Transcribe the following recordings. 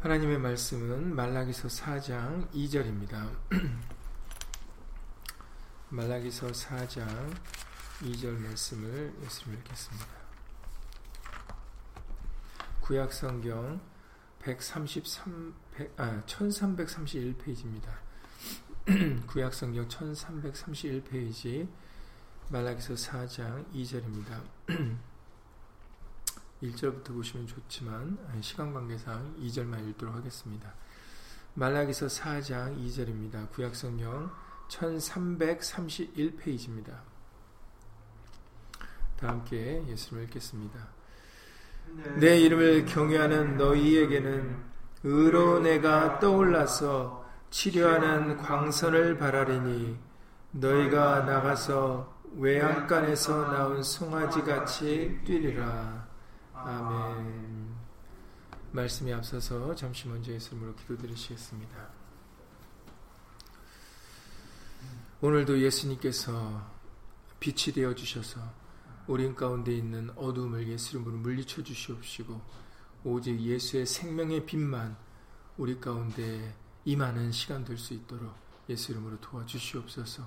하나님의 말씀은 말라기서 4장 2절입니다. 말라기서 4장 2절 말씀을 예수님 읽겠습니다. 구약 성경 133 100, 아, 1331페이지입니다. 구약 성경 1331페이지 말라기서 4장 2절입니다. 1절부터 보시면 좋지만 시간 관계상 2절만 읽도록 하겠습니다. 말라기서 4장 2절입니다. 구약성경 1331페이지입니다. 다 함께 예수를 읽겠습니다. 내 이름을 경외하는 너희에게는 의로 내가 떠올라서 치료하는 광선을 바라리니 너희가 나가서 외양간에서 나온 송아지 같이 뛰리라. 아멘. 말씀이 앞서서 잠시 먼저 예수님으로 기도드리시겠습니다. 오늘도 예수님께서 빛이 되어 주셔서 우리 가운데 있는 어둠을 예수님으로 물리쳐 주시옵시고 오직 예수의 생명의 빛만 우리 가운데 임하는 시간 될 수 있도록 예수 이름으로 도와주시옵소서.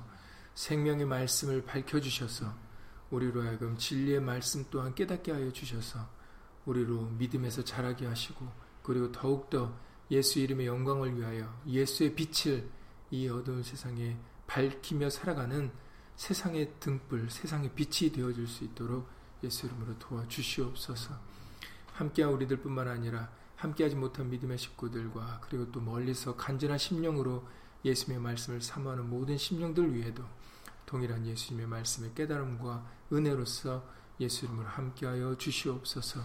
생명의 말씀을 밝혀 주셔서 우리로 하여금 진리의 말씀 또한 깨닫게 하여 주셔서 우리로 믿음에서 자라게 하시고 그리고 더욱더 예수 이름의 영광을 위하여 예수의 빛을 이 어두운 세상에 밝히며 살아가는 세상의 등불, 세상의 빛이 되어줄 수 있도록 예수 이름으로 도와주시옵소서. 함께한 우리들뿐만 아니라 함께하지 못한 믿음의 식구들과 그리고 또 멀리서 간절한 심령으로 예수님의 말씀을 사모하는 모든 심령들 위에도 동일한 예수님의 말씀의 깨달음과 은혜로서 예수 이름으로 함께하여 주시옵소서.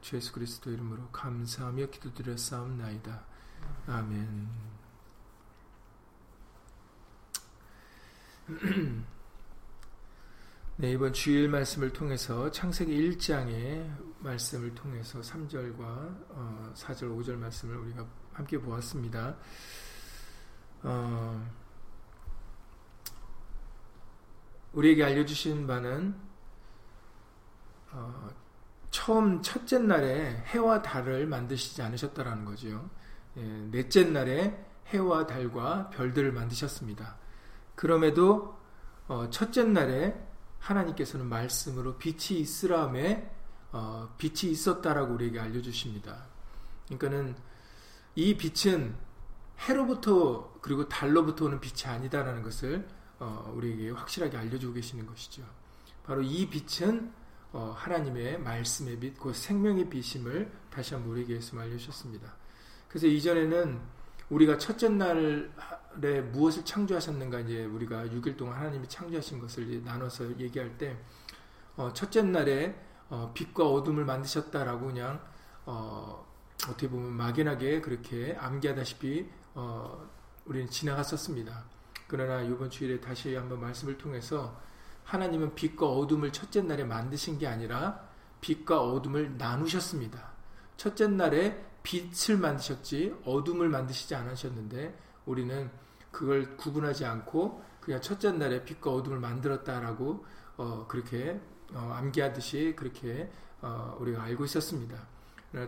주 예수 그리스도 이름으로 감사하며 기도드렸사옵나이다. 아멘. 네, 이번 주일 말씀을 통해서 창세기 1장의 말씀을 통해서 3절과 어, 4절, 5절 말씀을 우리가 함께 보았습니다. 어, 우리에게 알려주신 바는 어, 처음 첫째 날에 해와 달을 만드시지 않으셨다라는 거죠. 예, 넷째 날에 해와 달과 별들을 만드셨습니다. 그럼에도 어, 첫째 날에 하나님께서는 말씀으로 빛이 있으라함에 어, 빛이 있었다라고 우리에게 알려주십니다. 그러니까는 이 빛은 해로부터 그리고 달로부터 오는 빛이 아니다라는 것을 어, 우리에게 확실하게 알려주고 계시는 것이죠. 바로 이 빛은 어, 하나님의 말씀의 빛, 그 생명의 빛임을 다시 한번 우리에게 말씀 알려주셨습니다. 그래서 이전에는 우리가 첫째 날에 무엇을 창조하셨는가 이제 우리가 6일 동안 하나님이 창조하신 것을 나눠서 얘기할 때 어, 첫째 날에 어, 빛과 어둠을 만드셨다라고 그냥 어, 떻게 보면 막연하게 그렇게 암기하다시피 어, 우리는 지나갔었습니다. 그러나 이번 주일에 다시 한번 말씀을 통해서 하나님은 빛과 어둠을 첫째 날에 만드신 게 아니라 빛과 어둠을 나누셨습니다. 첫째 날에 빛을 만드셨지 어둠을 만드시지 않으셨는데 우리는 그걸 구분하지 않고 그냥 첫째 날에 빛과 어둠을 만들었다라고 어, 그렇게 어, 암기하듯이 그렇게 어, 우리가 알고 있었습니다.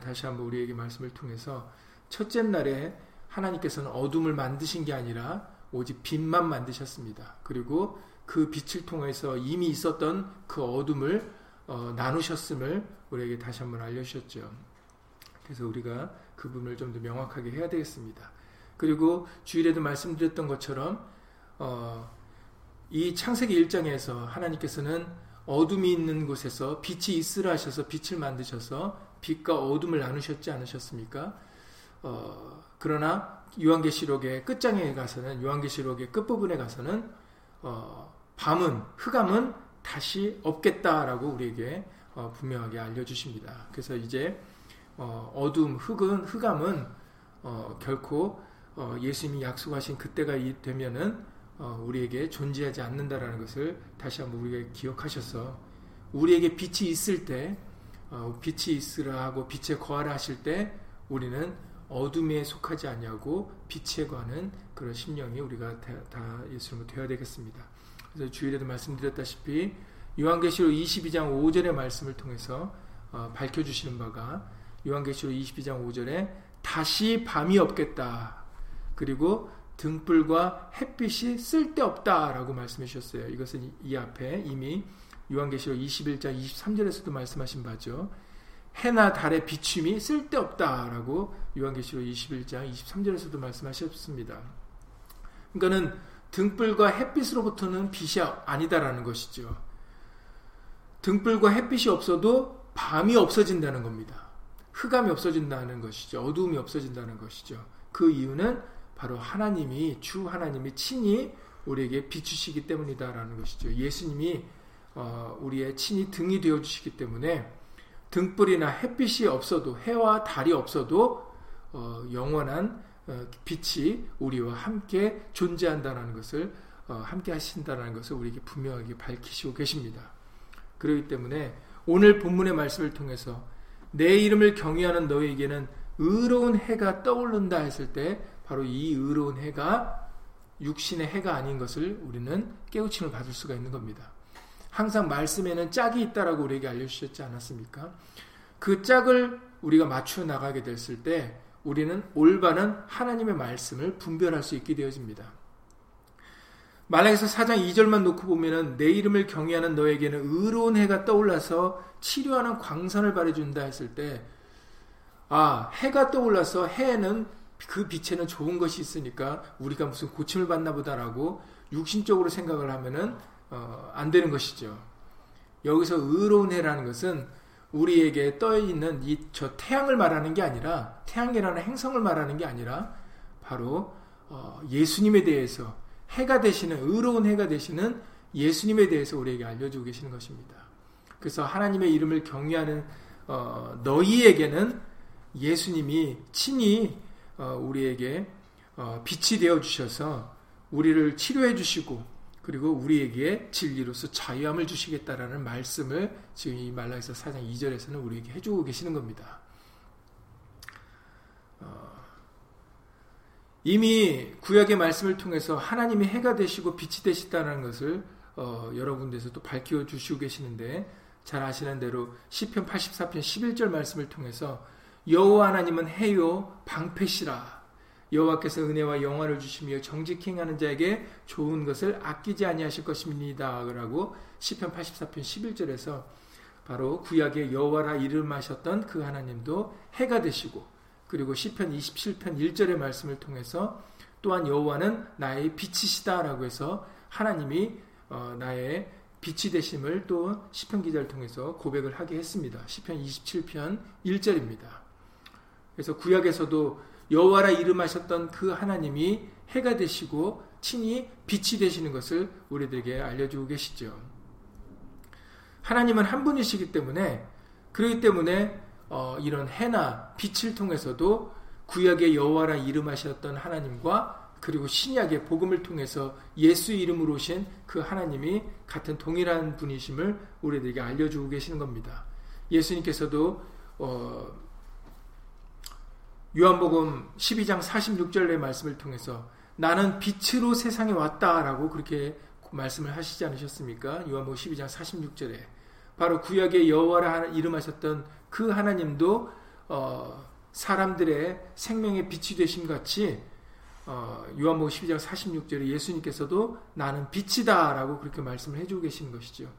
다시 한번 우리에게 말씀을 통해서 첫째 날에 하나님께서는 어둠을 만드신 게 아니라 오직 빛만 만드셨습니다. 그리고 그 빛을 통해서 이미 있었던 그 어둠을 어, 나누셨음을 우리에게 다시 한번 알려주셨죠. 그래서 우리가 그 부분을 좀 더 명확하게 해야 되겠습니다. 그리고 주일에도 말씀드렸던 것처럼 어, 이 창세기 1장에서 하나님께서는 어둠이 있는 곳에서 빛이 있으라 하셔서 빛을 만드셔서 빛과 어둠을 나누셨지 않으셨습니까? 어, 그러나 요한계시록의 끝장에 가서는 요한계시록의 끝부분에 가서는 어, 밤은 흑암은 다시 없겠다라고 우리에게 어, 분명하게 알려주십니다. 그래서 이제 어, 둠 흑은 흑암은 어, 결코 어, 예수님이 약속하신 그때가 되면은 어, 우리에게 존재하지 않는다라는 것을 다시 한번 우리가 기억하셔서 우리에게 빛이 있을 때 어, 빛이 있으라 하고 빛에 거하라 하실 때 우리는 어둠에 속하지 아니하고 빛에 관한 그런 심령이 우리가 다, 다 예수님으로 되어야 되겠습니다. 그래서 주일에도 말씀드렸다시피 요한계시록 22장 5절의 말씀을 통해서 어, 밝혀주시는 바가 요한계시록 22장 5절에 다시 밤이 없겠다. 그리고 등불과 햇빛이 쓸데없다 라고 말씀해 주셨어요. 이것은 이 앞에 이미 요한계시록 21장 23절에서도 말씀하신 바죠. 해나 달의 비춤이 쓸데없다 라고 요한계시록 21장 23절에서도 말씀하셨습니다. 그러니까는 등불과 햇빛으로부터는 빛이 아니다라는 것이죠. 등불과 햇빛이 없어도 밤이 없어진다는 겁니다. 흑암이 없어진다는 것이죠. 어두움이 없어진다는 것이죠. 그 이유는 바로 하나님이 주 하나님이 친히 우리에게 비추시기 때문이다라는 것이죠. 예수님이 어, 우리의 친히 등이 되어 주시기 때문에 등불이나 햇빛이 없어도 해와 달이 없어도 어, 영원한 어, 빛이 우리와 함께 존재한다는 것을 함께 하신다는 것을 우리에게 분명하게 밝히시고 계십니다. 그렇기 때문에 오늘 본문의 말씀을 통해서 내 이름을 경외하는 너에게는 의로운 해가 떠오른다 했을 때 바로 이 의로운 해가 육신의 해가 아닌 것을 우리는 깨우침을 받을 수가 있는 겁니다. 항상 말씀에는 짝이 있다라고 우리에게 알려주셨지 않았습니까? 그 짝을 우리가 맞추어 나가게 됐을 때 우리는 올바른 하나님의 말씀을 분별할 수 있게 되어집니다. 말라기서 4장 2절만 놓고 보면은 내 이름을 경외하는 너에게는 의로운 해가 떠올라서 치료하는 광선을 발해준다 했을 때, 아, 해가 떠올라서 해에는 그 빛에는 좋은 것이 있으니까 우리가 무슨 고침을 받나 보다라고 육신적으로 생각을 하면은 어, 안 되는 것이죠. 여기서 의로운 해라는 것은 우리에게 떠 있는 이 저 태양을 말하는 게 아니라 태양이라는 행성을 말하는 게 아니라 바로 어, 예수님에 대해서 해가 되시는 의로운 해가 되시는 예수님에 대해서 우리에게 알려주고 계시는 것입니다. 그래서 하나님의 이름을 경외하는 어, 너희에게는 예수님이 친히 어, 우리에게 어, 빛이 되어 주셔서 우리를 치료해 주시고 그리고 우리에게 진리로서 자유함을 주시겠다라는 말씀을 지금 이 말라기서 4장 2절에서는 우리에게 해주고 계시는 겁니다. 어, 이미 구약의 말씀을 통해서 하나님이 해가 되시고 빛이 되시다는 것을 어, 여러 군데서 또 밝혀 주시고 계시는데 잘 아시는 대로 시편 84편 11절 말씀을 통해서 여호와 하나님은 해요 방패시라 여호와께서 은혜와 영화를 주시며 정직 행하는 자에게 좋은 것을 아끼지 아니하실 것입니다 라고 시편 84편 11절에서 바로 구약의 여호와라 이름하셨던 그 하나님도 해가 되시고 그리고 시편 27편 1절의 말씀을 통해서 또한 여호와는 나의 빛이시다라고 해서 하나님이 어, 나의 빛이 되심을 또 시편 기자를 통해서 고백을 하게 했습니다. 시편 27편 1절입니다. 그래서 구약에서도 여호와라 이름하셨던 그 하나님이 해가 되시고 친히 빛이 되시는 것을 우리들에게 알려주고 계시죠. 하나님은 한 분이시기 때문에 그렇기 때문에 어, 이런 해나 빛을 통해서도 구약의 여호와라 이름하셨던 하나님과 그리고 신약의 복음을 통해서 예수 이름으로 오신 그 하나님이 같은 동일한 분이심을 우리들에게 알려주고 계시는 겁니다. 예수님께서도 어, 요한복음 12장 46절의 말씀을 통해서 나는 빛으로 세상에 왔다라고 그렇게 말씀을 하시지 않으셨습니까? 요한복음 12장 46절에 바로 구약의 여호와라 이름하셨던 그 하나님도 어, 사람들의 생명의 빛이 되심 같이 어, 요한복음 12장 46절에 예수님께서도 나는 빛이다라고 그렇게 말씀을 해주고 계시는 것이죠.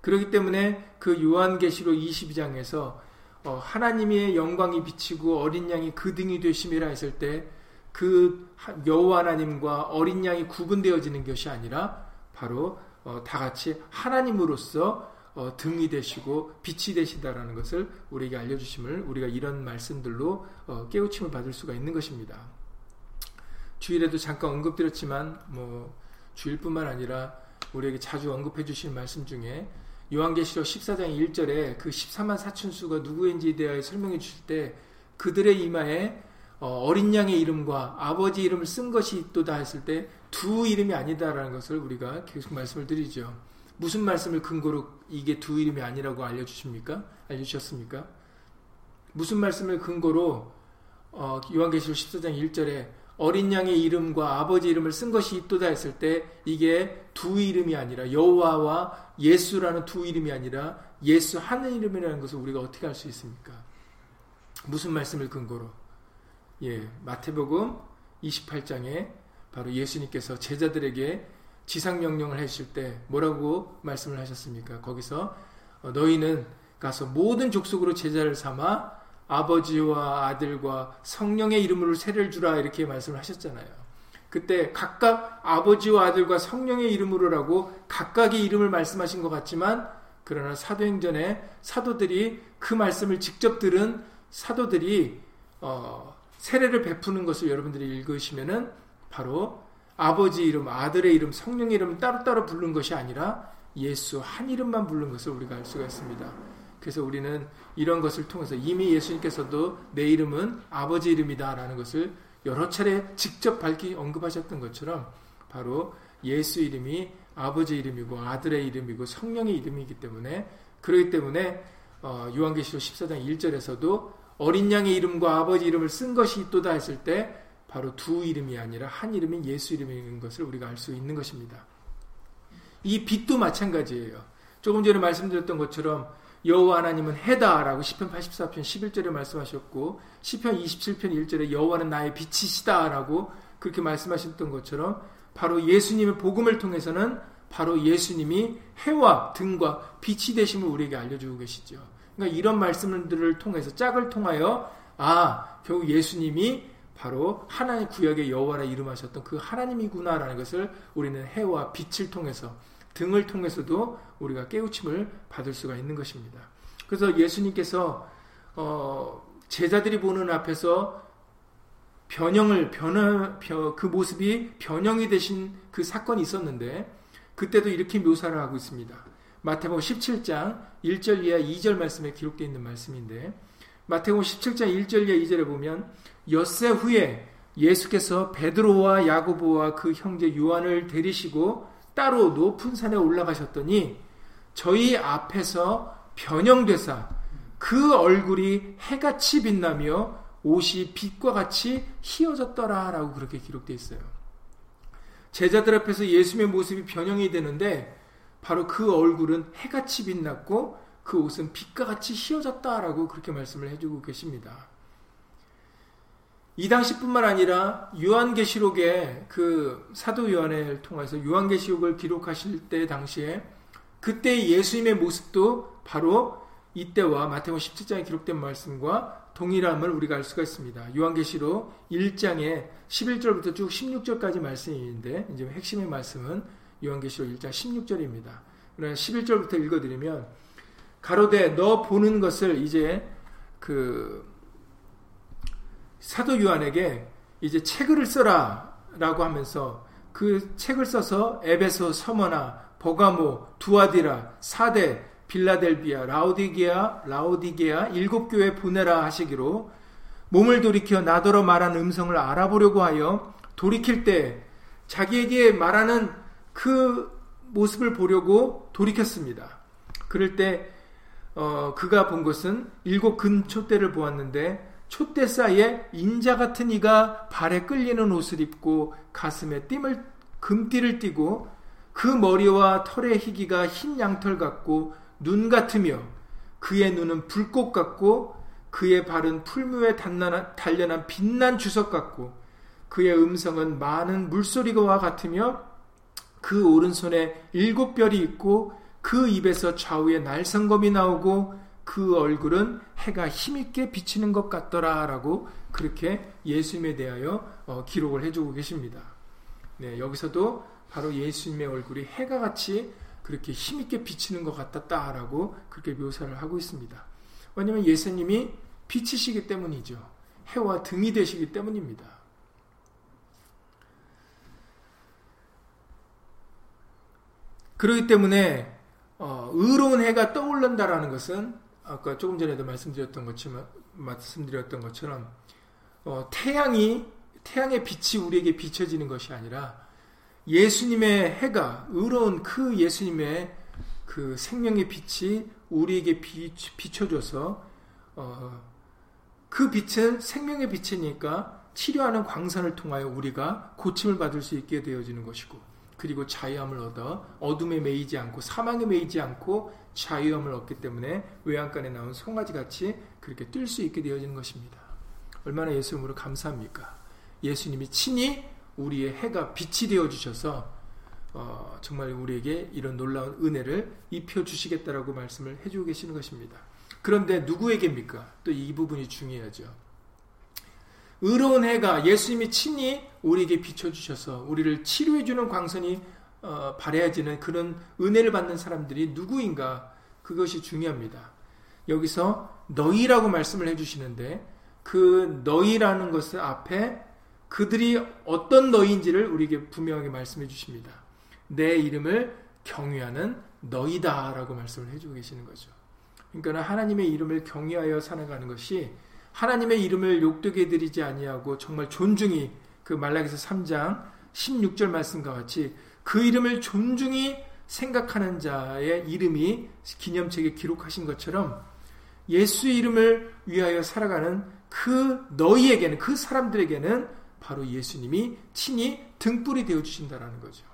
그렇기 때문에 그 요한계시록 22장에서 어, 하나님의 영광이 비치고 어린 양이 그 등이 되심이라 했을 때 그 여호와 하나님과 어린 양이 구분되어지는 것이 아니라 바로 어, 다 같이 하나님으로서 어, 등이 되시고 빛이 되시다라는 것을 우리에게 알려주심을 우리가 이런 말씀들로 어, 깨우침을 받을 수가 있는 것입니다. 주일에도 잠깐 언급드렸지만 뭐 주일뿐만 아니라 우리에게 자주 언급해 주신 말씀 중에 요한계시록 14장 1절에 그 14만 사춘수가 누구인지에 대하여 설명해 주실 때 그들의 이마에 어, 린 양의 이름과 아버지 이름을 쓴 것이 있도다 했을 때 두 이름이 아니다라는 것을 우리가 계속 말씀을 드리죠. 무슨 말씀을 근거로 이게 두 이름이 아니라고 알려주십니까? 알려주셨습니까? 무슨 말씀을 근거로 어, 요한계시록 14장 1절에 어린 양의 이름과 아버지 이름을 쓴 것이 있도다 했을 때 이게 두 이름이 아니라 여호와와 예수라는 두 이름이 아니라 예수 하는 이름이라는 것을 우리가 어떻게 할수 있습니까? 무슨 말씀을 근거로? 예, 마태복음 28장에 바로 예수님께서 제자들에게 지상 명령을 하실 때 뭐라고 말씀을 하셨습니까? 거기서 어, 너희는 가서 모든 족속으로 제자를 삼아 아버지와 아들과 성령의 이름으로 세례를 주라 이렇게 말씀을 하셨잖아요. 그때 각각 아버지와 아들과 성령의 이름으로라고 각각의 이름을 말씀하신 것 같지만 그러나 사도행전에 사도들이 그 말씀을 직접 들은 사도들이 어, 세례를 베푸는 것을 여러분들이 읽으시면은 바로 아버지 이름, 아들의 이름, 성령의 이름 따로따로 부른 것이 아니라 예수 한 이름만 부른 것을 우리가 알 수가 있습니다. 그래서 우리는 이런 것을 통해서 이미 예수님께서도 내 이름은 아버지 이름이다라는 것을 여러 차례 직접 밝히 언급하셨던 것처럼 바로 예수 이름이 아버지 이름이고 아들의 이름이고 성령의 이름이기 때문에 그렇기 때문에 어, 요한계시록 14장 1절에서도 어린 양의 이름과 아버지 이름을 쓴 것이 있도다 했을 때 바로 두 이름이 아니라 한 이름인 예수 이름인 것을 우리가 알 수 있는 것입니다. 이 빛도 마찬가지예요. 조금 전에 말씀드렸던 것처럼 여호와 하나님은 해다라고 시편 84편 11절에 말씀하셨고 시편 27편 1절에 여호와는 나의 빛이시다라고 그렇게 말씀하셨던 것처럼 바로 예수님의 복음을 통해서는 바로 예수님이 해와 등과 빛이 되심을 우리에게 알려주고 계시죠. 그러니까 이런 말씀들을 통해서 짝을 통하여 아 결국 예수님이 바로 하나님 구약의 여호와라 이름하셨던 그 하나님이구나라는 것을 우리는 해와 빛을 통해서 등을 통해서도 우리가 깨우침을 받을 수가 있는 것입니다. 그래서 예수님께서 어, 제자들이 보는 앞에서 변형을 변화 그 모습이 변형이 되신 그 사건이 있었는데 그때도 이렇게 묘사를 하고 있습니다. 마태복음 17장 1절 이하 2절 말씀에 기록되어 있는 말씀인데 마태복음 17장 1절 이하 2절에 보면 엿새 후에 예수께서 베드로와 야고보와 그 형제 요한을 데리시고 따로 높은 산에 올라가셨더니 저희 앞에서 변형되사 그 얼굴이 해같이 빛나며 옷이 빛과 같이 희어졌더라 라고 그렇게 기록되어 있어요. 제자들 앞에서 예수님의 모습이 변형이 되는데 바로 그 얼굴은 해같이 빛났고 그 옷은 빛과 같이 희어졌다라고 그렇게 말씀을 해주고 계십니다. 이 당시뿐만 아니라 요한계시록의 그 사도 요한을 통해서 요한계시록을 기록하실 때 당시에 그때 예수님의 모습도 바로 이때와 마태복음 17장에 기록된 말씀과 동일함을 우리가 알 수가 있습니다. 요한계시록 1장에 11절부터 쭉 16절까지 말씀이 있는데 이제 핵심의 말씀은 요한계시록 1장 16절입니다. 그러나 11절부터 읽어드리면 가로되 너 보는 것을 이제 그 사도 요한에게 이제 책을 써라 라고 하면서 그 책을 써서 에베소, 서머나, 버가모, 두아디라, 사대, 빌라델비아, 라우디게아, 라우디게아 일곱 교회 보내라 하시기로 몸을 돌이켜 나더러 말한 음성을 알아보려고 하여 돌이킬 때 자기에게 말하는 그 모습을 보려고 돌이켰습니다. 그럴 때 어, 그가 본 것은 일곱 근초대를 보았는데 촛대 사이에 인자 같은 이가 발에 끌리는 옷을 입고 가슴에 띠을 금띠를 띠고 그 머리와 털의 희기가 흰 양털 같고 눈 같으며 그의 눈은 불꽃 같고 그의 발은 풀무에 단련한 빛난 주석 같고 그의 음성은 많은 물소리와 같으며 그 오른손에 일곱 별이 있고 그 입에서 좌우에 날성검이 나오고 그 얼굴은 해가 힘있게 비치는 것 같더라라고 그렇게 예수님에 대하여 어, 기록을 해주고 계십니다. 네, 여기서도 바로 예수님의 얼굴이 해가 같이 그렇게 힘있게 비치는 것 같았다라고 그렇게 묘사를 하고 있습니다. 왜냐하면 예수님이 빛이시기 때문이죠. 해와 등이 되시기 때문입니다. 그렇기 때문에 어, 의로운 해가 떠오른다라는 것은 아까 조금 전에도 말씀드렸던 것처럼 말씀드렸던 것처럼 어, 태양이 태양의 빛이 우리에게 비춰지는 것이 아니라 예수님의 해가 의로운 그 예수님의 그 생명의 빛이 우리에게 비춰줘서 어, 그 빛은 생명의 빛이니까 치료하는 광선을 통하여 우리가 고침을 받을 수 있게 되어지는 것이고 그리고 자유함을 얻어 어둠에 매이지 않고 사망에 매이지 않고 자유함을 얻기 때문에 외양간에 나온 송아지 같이 그렇게 뛸 수 있게 되어지는 것입니다. 얼마나 예수 이름으로 감사합니까? 예수님이 친히 우리의 해가 빛이 되어 주셔서 어, 정말 우리에게 이런 놀라운 은혜를 입혀 주시겠다라고 말씀을 해주고 계시는 것입니다. 그런데 누구에게입니까? 또 이 부분이 중요하죠. 의로운 해가 예수님이 친히 우리에게 비춰주셔서 우리를 치료해주는 광선이 어, 발해지는 그런 은혜를 받는 사람들이 누구인가 그것이 중요합니다. 여기서 너희라고 말씀을 해주시는데 그 너희라는 것을 앞에 그들이 어떤 너희인지를 우리에게 분명하게 말씀해 주십니다. 내 이름을 경외하는 너희다라고 말씀을 해주고 계시는 거죠. 그러니까 하나님의 이름을 경외하여 살아가는 것이 하나님의 이름을 욕되게 드리지 아니하고 정말 존중이 그 말라기서 3장 16절 말씀과 같이 그 이름을 존중히 생각하는 자의 이름이 기념책에 기록하신 것처럼 예수 이름을 위하여 살아가는 그 너희에게는 그 사람들에게는 바로 예수님이 친히 등불이 되어 주신다라는 거죠.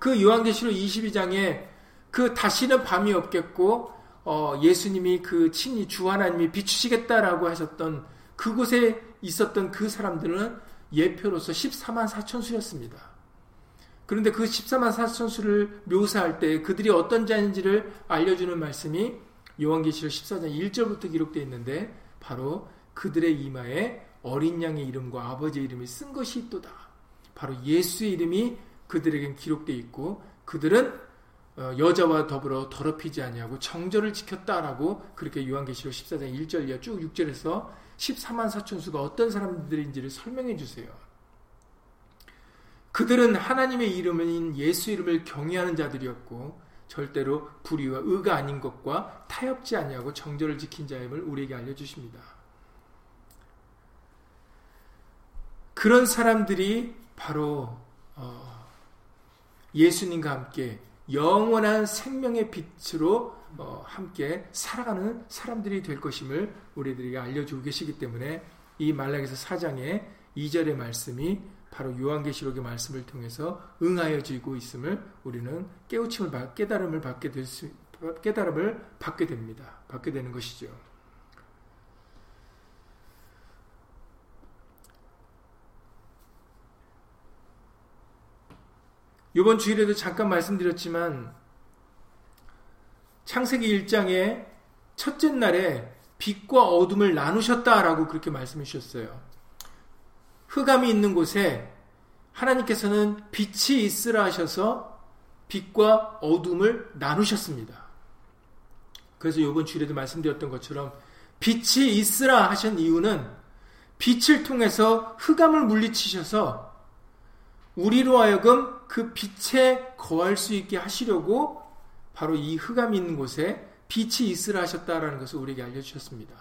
그 요한계시록 22장에 그 다시는 밤이 없겠고 어, 예수님이 그 친히 주 하나님이 비추시겠다라고 하셨던 그곳에 있었던 그 사람들은 예표로서 14만 4천 수였습니다. 그런데 그 14만 4천 수를 묘사할 때 그들이 어떤 자인지를 알려주는 말씀이 요한계시록 14장 1절부터 기록되어 있는데 바로 그들의 이마에 어린 양의 이름과 아버지의 이름이 쓴 것이 있도다. 바로 예수의 이름이 그들에겐 기록되어 있고 그들은 어, 여자와 더불어 더럽히지 아니하고 정절을 지켰다라고 그렇게 요한계시록 14장 1절 이하 쭉 6절에서 14만 4천수가 어떤 사람들인지를 설명해 주세요. 그들은 하나님의 이름인 예수 이름을 경외하는 자들이었고 절대로 불의와 의가 아닌 것과 타협지 아니하고 정절을 지킨 자임을 우리에게 알려주십니다. 그런 사람들이 바로 어, 예수님과 함께 영원한 생명의 빛으로 어, 함께 살아가는 사람들이 될 것임을 우리들에게 알려주고 계시기 때문에 이 말락에서 4장의 2절의 말씀이 바로 요한계시록의 말씀을 통해서 응하여지고 있음을 우리는 깨우침을 깨달음을 받게 될 수, 깨달음을 받게 됩니다. 받게 되는 것이죠. 이번 주일에도 잠깐 말씀드렸지만 창세기 1장에 첫째 날에 빛과 어둠을 나누셨다라고 그렇게 말씀해 주셨어요. 흑암이 있는 곳에 하나님께서는 빛이 있으라 하셔서 빛과 어둠을 나누셨습니다. 그래서 이번 주일에도 말씀드렸던 것처럼 빛이 있으라 하신 이유는 빛을 통해서 흑암을 물리치셔서 우리로 하여금 그 빛에 거할 수 있게 하시려고 바로 이 흑암이 있는 곳에 빛이 있으라 하셨다라는 것을 우리에게 알려주셨습니다.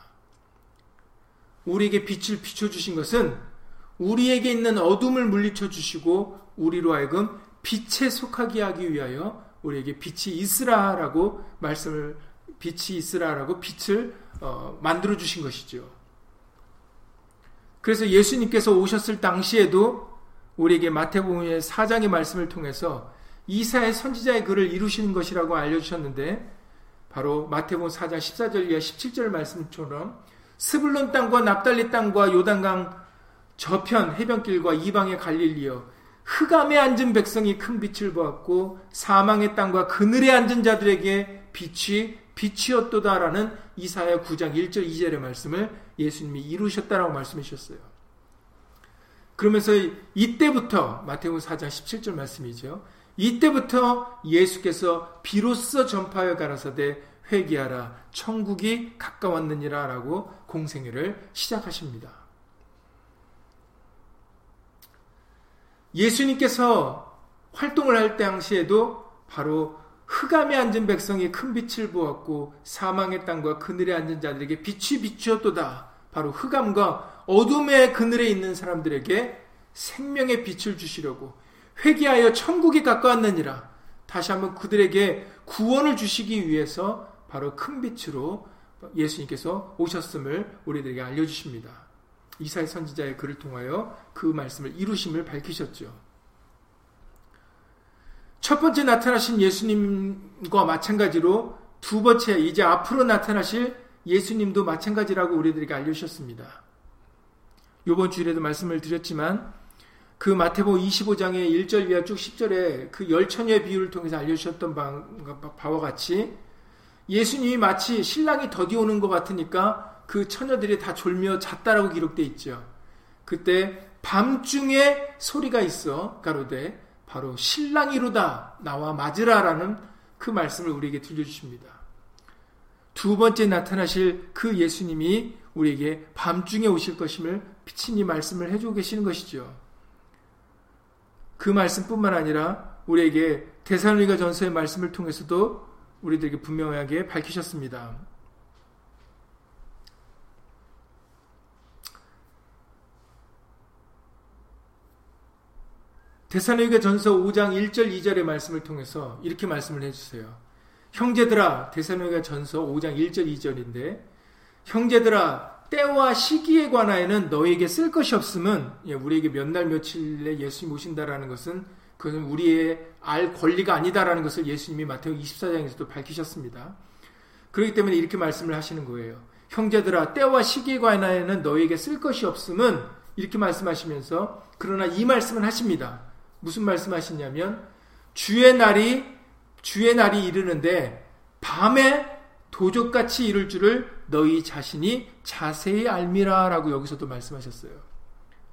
우리에게 빛을 비춰주신 것은 우리에게 있는 어둠을 물리쳐 주시고 우리로 하여금 빛에 속하게 하기 위하여 우리에게 빛이 있으라라고 말씀을 빛이 있으라라고 빛을 어, 만들어 주신 것이죠. 그래서 예수님께서 오셨을 당시에도 우리에게 마태복음의 사장의 말씀을 통해서 이사의 선지자의 글을 이루시는 것이라고 알려주셨는데 바로 마태복음 4장 14절 이하 17절 말씀처럼 스불론 땅과 납달리 땅과 요단강 저편 해변길과 이방의 갈릴리여 흑암에 앉은 백성이 큰 빛을 보았고 사망의 땅과 그늘에 앉은 자들에게 빛이 빛이었도다라는 이사야 9장 1절 2절의 말씀을 예수님이 이루셨다라고 말씀해 주셨어요. 그러면서 이때부터 마태복음 4장 17절 말씀이죠. 이때부터 예수께서 비로소 전파하여 가라사대 회개하라 천국이 가까웠느니라라고 공생애를 시작하십니다. 예수님께서 활동을 할 당시에도 바로 흑암에 앉은 백성이 큰 빛을 보았고 사망의 땅과 그늘에 앉은 자들에게 빛이 비추었도다. 바로 흑암과 어둠의 그늘에 있는 사람들에게 생명의 빛을 주시려고 회개하여 천국이 가까웠느니라. 다시 한번 그들에게 구원을 주시기 위해서 바로 큰 빛으로 예수님께서 오셨음을 우리들에게 알려주십니다. 이사의 선지자의 글을 통하여 그 말씀을 이루심을 밝히셨죠. 첫 번째 나타나신 예수님과 마찬가지로 두 번째 이제 앞으로 나타나실 예수님도 마찬가지라고 우리들에게 알려주셨습니다. 요번 주일에도 말씀을 드렸지만 그 마태복 25장의 1절 이하 쭉 10절에 그 열처녀의 비유를 통해서 알려주셨던 바와 같이 예수님이 마치 신랑이 더디 오는 것 같으니까 그 처녀들이 다 졸며 잤다라고 기록되어 있죠. 그때 밤중에 소리가 있어 가로되 바로 신랑이로다 나와 맞으라라는 그 말씀을 우리에게 들려주십니다. 두 번째 나타나실 그 예수님이 우리에게 밤중에 오실 것임을 피친이 말씀을 해주고 계시는 것이죠. 그 말씀뿐만 아니라 우리에게 대사로니가 전서의 말씀을 통해서도 우리들에게 분명하게 밝히셨습니다. 대사로니가 전서 5장 1절 2절의 말씀을 통해서 이렇게 말씀을 해주세요. 형제들아 대사로니가 전서 5장 1절 2절인데 형제들아 때와 시기에 관하여는 너에게 쓸 것이 없음은 예, 우리에게 몇 날 며칠에 예수님 오신다라는 것은 그것은 우리의 알 권리가 아니다라는 것을 예수님이 마태복 24장에서도 밝히셨습니다. 그렇기 때문에 이렇게 말씀을 하시는 거예요. 형제들아 때와 시기에 관하여는 너에게 쓸 것이 없음은 이렇게 말씀하시면서 그러나 이 말씀을 하십니다. 무슨 말씀하시냐면 주의 날이 주의 날이 이르는데 밤에 도적같이 이룰 줄을 너희 자신이 자세히 알미라라고 여기서도 말씀하셨어요.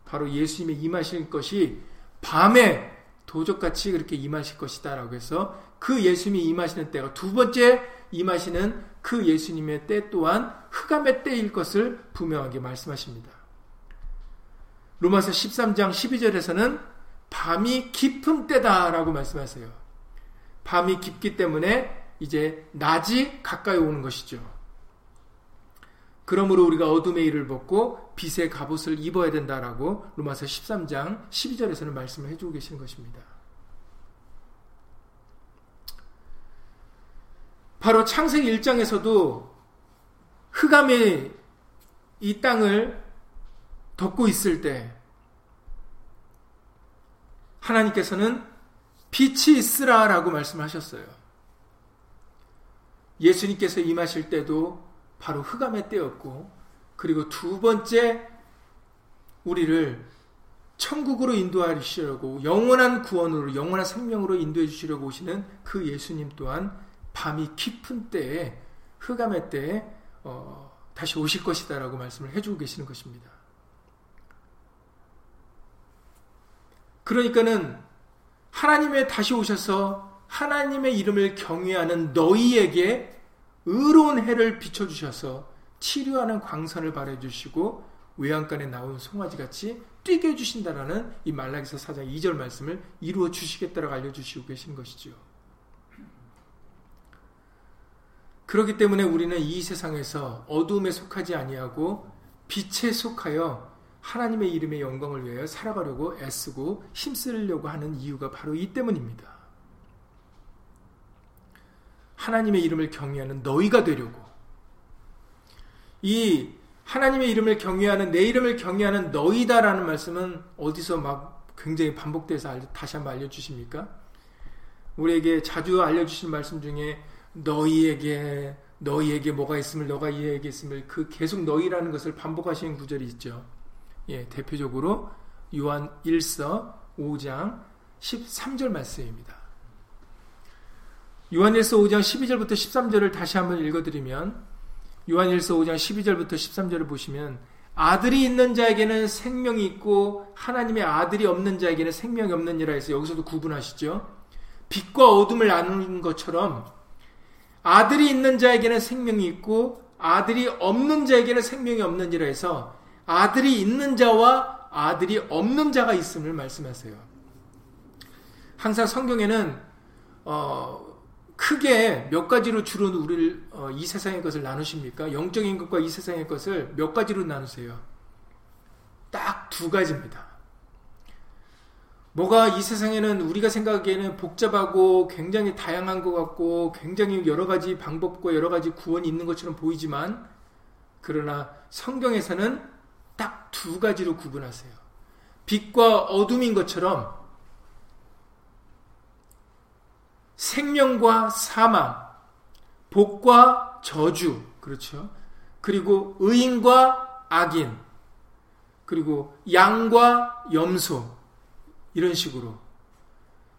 바로 예수님의 임하실 것이 밤에 도적같이 그렇게 임하실 것이다라고 해서 그 예수님이 임하시는 때가 두 번째 임하시는 그 예수님의 때 또한 흑암의 때일 것을 분명하게 말씀하십니다. 로마서 13장 12절에서는 밤이 깊은 때다라고 말씀하세요. 밤이 깊기 때문에 이제 낮이 가까이 오는 것이죠. 그러므로 우리가 어둠의 일을 벗고 빛의 갑옷을 입어야 된다라고 로마서 13장 12절에서는 말씀을 해주고 계시는 것입니다. 바로 창세기 1장에서도 흑암이 이 땅을 덮고 있을 때 하나님께서는 빛이 있으라 라고 말씀하셨어요. 예수님께서 임하실 때도 바로 흑암의 때였고 그리고 두 번째 우리를 천국으로 인도하시려고 영원한 구원으로 영원한 생명으로 인도해 주시려고 오시는 그 예수님 또한 밤이 깊은 때에 흑암의 때에 어, 다시 오실 것이다라고 말씀을 해주고 계시는 것입니다. 그러니까는 하나님의 다시 오셔서 하나님의 이름을 경외하는 너희에게 의로운 해를 비춰주셔서 치료하는 광선을 발해주시고 외양간에 나온 송아지같이 뛰게 해주신다라는 이 말라기서 4장 2절 말씀을 이루어 주시겠다라고 알려주시고 계신 것이죠. 그렇기 때문에 우리는 이 세상에서 어둠에 속하지 아니하고 빛에 속하여 하나님의 이름의 영광을 위하여 살아가려고 애쓰고 힘쓰려고 하는 이유가 바로 이 때문입니다. 하나님의 이름을 경외하는 너희가 되려고 이 하나님의 이름을 경외하는 내 이름을 경외하는 너희다라는 말씀은 어디서 막 굉장히 반복돼서 다시 한번 알려주십니까? 우리에게 자주 알려주신 말씀 중에 너희에게 너희에게 뭐가 있음을 너가 이해에게 있음을 그 계속 너희라는 것을 반복하시는 구절이 있죠. 예, 대표적으로 요한 1서 5장 13절 말씀입니다. 요한일서 5장 12절부터 13절을 다시 한번 읽어드리면 요한일서 5장 12절부터 13절을 보시면 아들이 있는 자에게는 생명이 있고 하나님의 아들이 없는 자에게는 생명이 없느니라 해서 여기서도 구분하시죠. 빛과 어둠을 나누는 것처럼 아들이 있는 자에게는 생명이 있고 아들이 없는 자에게는 생명이 없느니라 해서 아들이 있는 자와 아들이 없는 자가 있음을 말씀하세요. 항상 성경에는 어, 크게 몇 가지로 주로 우리를 어, 이 세상의 것을 나누십니까? 영적인 것과 이 세상의 것을 몇 가지로 나누세요? 딱 두 가지입니다. 뭐가 이 세상에는 우리가 생각하기에는 복잡하고 굉장히 다양한 것 같고 굉장히 여러 가지 방법과 여러 가지 구원이 있는 것처럼 보이지만 그러나 성경에서는 딱 두 가지로 구분하세요. 빛과 어둠인 것처럼 생명과 사망, 복과 저주, 그렇죠. 그리고 의인과 악인, 그리고 양과 염소 이런 식으로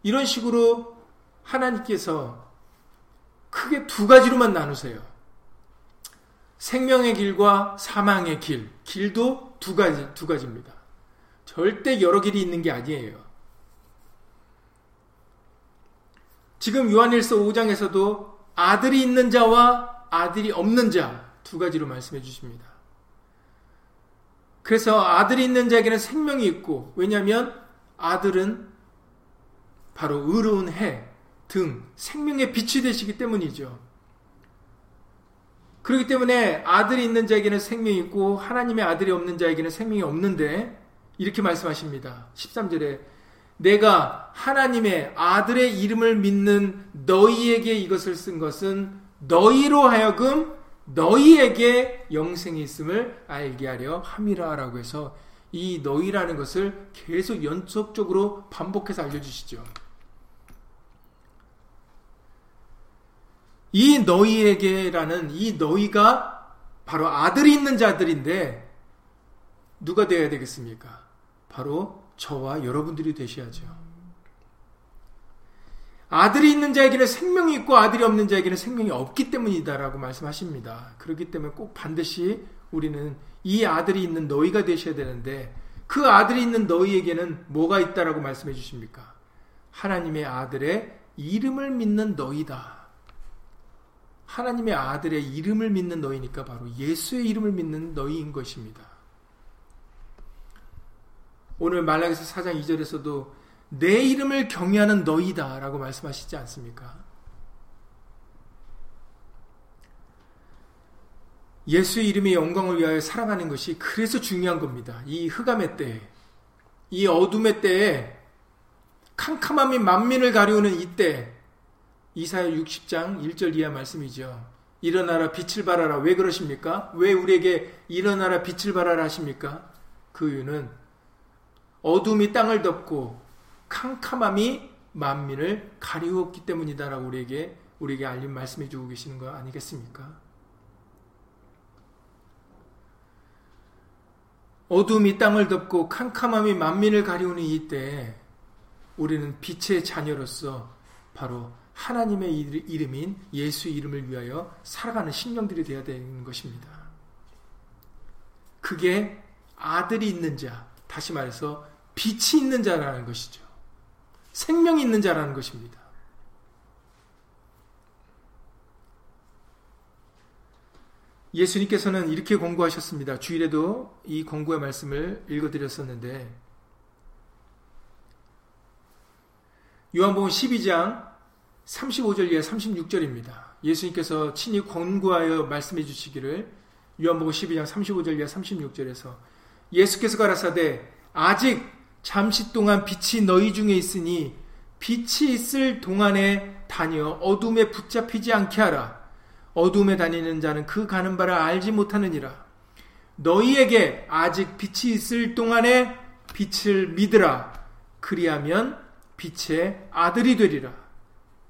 이런 식으로 하나님께서 크게 두 가지로만 나누세요. 생명의 길과 사망의 길. 길도 두 가지, 두 가지입니다. 절대 여러 길이 있는 게 아니에요. 지금 요한일서 5장에서도 아들이 있는 자와 아들이 없는 자 두 가지로 말씀해 주십니다. 그래서 아들이 있는 자에게는 생명이 있고 왜냐하면 아들은 바로 의로운 해, 등, 생명의 빛이 되시기 때문이죠. 그렇기 때문에 아들이 있는 자에게는 생명이 있고 하나님의 아들이 없는 자에게는 생명이 없는데 이렇게 말씀하십니다. 13절에 내가 하나님의 아들의 이름을 믿는 너희에게 이것을 쓴 것은 너희로 하여금 너희에게 영생이 있음을 알게 하려 함이라라고 해서 이 너희라는 것을 계속 연속적으로 반복해서 알려주시죠. 이 너희에게라는 이 너희가 바로 아들이 있는 자들인데 누가 되어야 되겠습니까? 바로 저와 여러분들이 되셔야죠. 아들이 있는 자에게는 생명이 있고 아들이 없는 자에게는 생명이 없기 때문이다라고 말씀하십니다. 그렇기 때문에 꼭 반드시 우리는 이 아들이 있는 너희가 되셔야 되는데 그 아들이 있는 너희에게는 뭐가 있다라고 말씀해 주십니까? 하나님의 아들의 이름을 믿는 너희다. 하나님의 아들의 이름을 믿는 너희니까 바로 예수의 이름을 믿는 너희인 것입니다. 오늘 말라기서 4장 2절에서도 내 이름을 경외하는 너희다 라고 말씀하시지 않습니까? 예수의 이름의 영광을 위하여 살아가는 것이 그래서 중요한 겁니다. 이 흑암의 때에, 이 어둠의 때에, 캄캄함이 만민을 가려우는 이때, 이사야 60장 1절 이하 말씀이죠. 일어나라 빛을 발하라. 왜 그러십니까? 왜 우리에게 일어나라 빛을 발하라 하십니까? 그 이유는 어둠이 땅을 덮고 캄캄함이 만민을 가리웠기 때문이다라고 우리에게 우리에게 알림 말씀해 주고 계시는 거 아니겠습니까? 어둠이 땅을 덮고 캄캄함이 만민을 가리우는 이때 우리는 빛의 자녀로서 바로 하나님의 이름인 예수 이름을 위하여 살아가는 신령들이 되어야 되는 것입니다. 그게 아들이 있는 자, 다시 말해서 빛이 있는 자라는 것이죠. 생명이 있는 자라는 것입니다. 예수님께서는 이렇게 공고하셨습니다. 주일에도 이 공고의 말씀을 읽어드렸었는데, 요한복음 12장 35절 이하 36절입니다. 예수님께서 친히 권고하여 말씀해 주시기를 요한복음 12장 35절 이하 36절에서 예수께서 가라사대 아직 잠시 동안 빛이 너희 중에 있으니 빛이 있을 동안에 다녀 어둠에 붙잡히지 않게 하라. 어둠에 다니는 자는 그 가는 바를 알지 못하느니라. 너희에게 아직 빛이 있을 동안에 빛을 믿으라. 그리하면 빛의 아들이 되리라.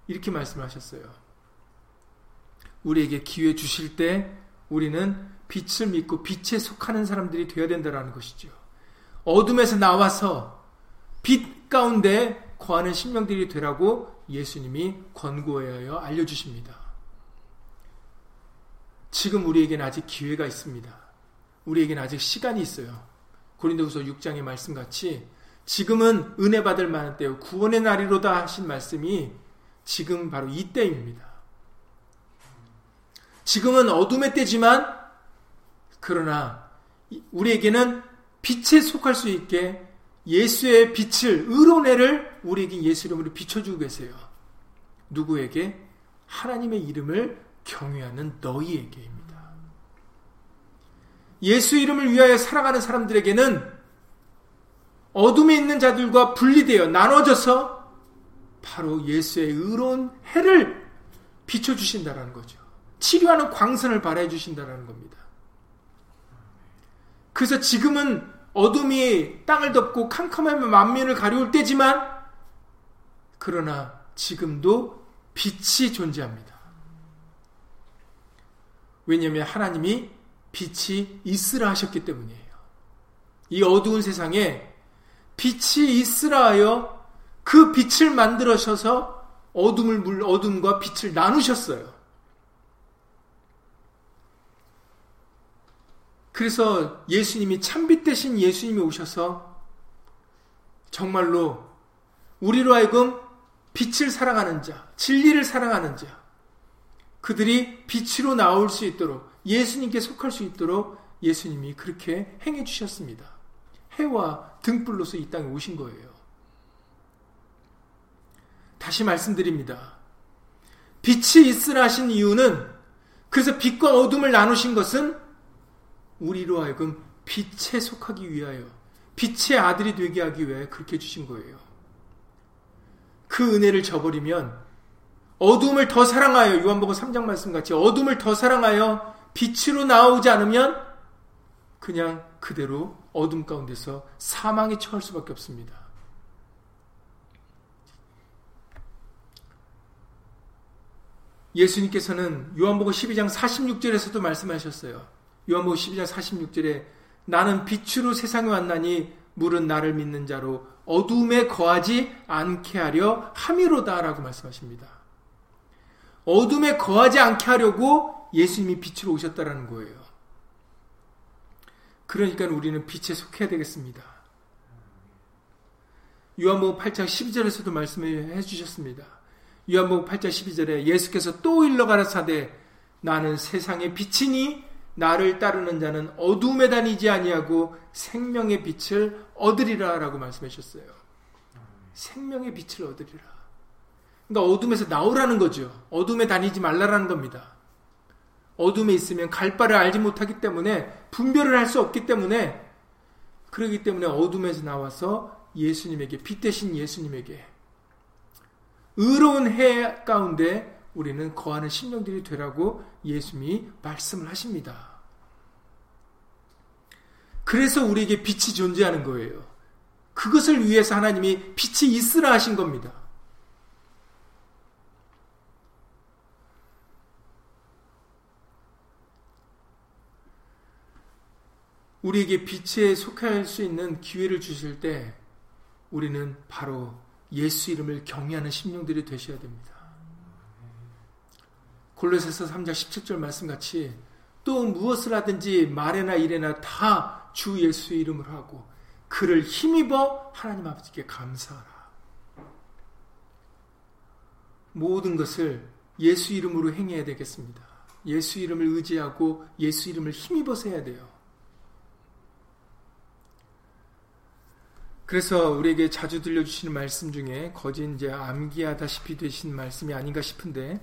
이렇게 말씀하셨어요. 우리에게 기회 주실 때 우리는 빛을 믿고 빛에 속하는 사람들이 되어야 된다는 것이죠. 어둠에서 나와서 빛 가운데 거하는 심령들이 되라고 예수님이 권고하여 알려주십니다. 지금 우리에게는 아직 기회가 있습니다. 우리에게는 아직 시간이 있어요. 고린도후서 6장의 말씀같이 지금은 은혜 받을 만한 때요 구원의 날이로다 하신 말씀이 지금 바로 이 때입니다. 지금은 어둠의 때지만 그러나 우리에게는 빛에 속할 수 있게 예수의 빛을 의로운해를 우리에게 예수 이름으로 비춰주고 계세요. 누구에게? 하나님의 이름을 경외하는 너희에게입니다. 예수 이름을 위하여 살아가는 사람들에게는 어둠에 있는 자들과 분리되어 나눠져서 바로 예수의 의로운 해를 비춰주신다라는 거죠. 치료하는 광선을 발해 주신다라는 겁니다. 그래서 지금은 어둠이 땅을 덮고 캄캄하며 만민을 가려울 때지만 그러나 지금도 빛이 존재합니다. 왜냐하면 하나님이 빛이 있으라 하셨기 때문이에요. 이 어두운 세상에 빛이 있으라 하여 그 빛을 만들어셔서 어둠을 물 어둠과 빛을 나누셨어요. 그래서 예수님이 참빛 대신 예수님이 오셔서 정말로 우리로 하여금 빛을 사랑하는 자, 진리를 사랑하는 자, 그들이 빛으로 나올 수 있도록 예수님께 속할 수 있도록 예수님이 그렇게 행해 주셨습니다. 해와 등불로서 이 땅에 오신 거예요. 다시 말씀드립니다. 빛이 있으라 하신 이유는 그래서 빛과 어둠을 나누신 것은 우리로 하여금 빛에 속하기 위하여 빛의 아들이 되게 하기 위해 그렇게 주신 거예요. 그 은혜를 저버리면 어둠을 더 사랑하여 요한복음 3장 말씀 같이 어둠을 더 사랑하여 빛으로 나오지 않으면 그냥 그대로 어둠 가운데서 사망에 처할 수밖에 없습니다. 예수님께서는 요한복음 12장 46절에서도 말씀하셨어요. 요한복음 12장 46절에 나는 빛으로 세상에 왔나니 물은 나를 믿는 자로 어둠에 거하지 않게 하려 함이로다라고 말씀하십니다. 어둠에 거하지 않게 하려고 예수님이 빛으로 오셨다라는 거예요. 그러니까 우리는 빛에 속해야 되겠습니다. 요한복음 8장 12절에서도 말씀해 주셨습니다. 요한복음 8장 12절에 예수께서 또 일러 가라사대 나는 세상의 빛이니 나를 따르는 자는 어둠에 다니지 아니하고 생명의 빛을 얻으리라라고 말씀하셨어요. 생명의 빛을 얻으리라. 그러니까 어둠에서 나오라는 거죠. 어둠에 다니지 말라라는 겁니다. 어둠에 있으면 갈 바를 알지 못하기 때문에 분별을 할 수 없기 때문에 그러기 때문에 어둠에서 나와서 예수님에게 빛 대신 예수님에게 의로운 해 가운데 우리는 거하는 심령들이 되라고 예수님이 말씀을 하십니다. 그래서 우리에게 빛이 존재하는 거예요. 그것을 위해서 하나님이 빛이 있으라 하신 겁니다. 우리에게 빛에 속할 수 있는 기회를 주실 때 우리는 바로 예수 이름을 경외하는 심령들이 되셔야 됩니다. 골로새서 3장 17절 말씀같이 또 무엇을 하든지 말에나 일에나 다 주 예수 이름을 하고 그를 힘입어 하나님 아버지께 감사하라. 모든 것을 예수 이름으로 행해야 되겠습니다. 예수 이름을 의지하고 예수 이름을 힘입어서 해야 돼요. 그래서 우리에게 자주 들려주시는 말씀 중에 거짓 이제 암기하다시피 되신 말씀이 아닌가 싶은데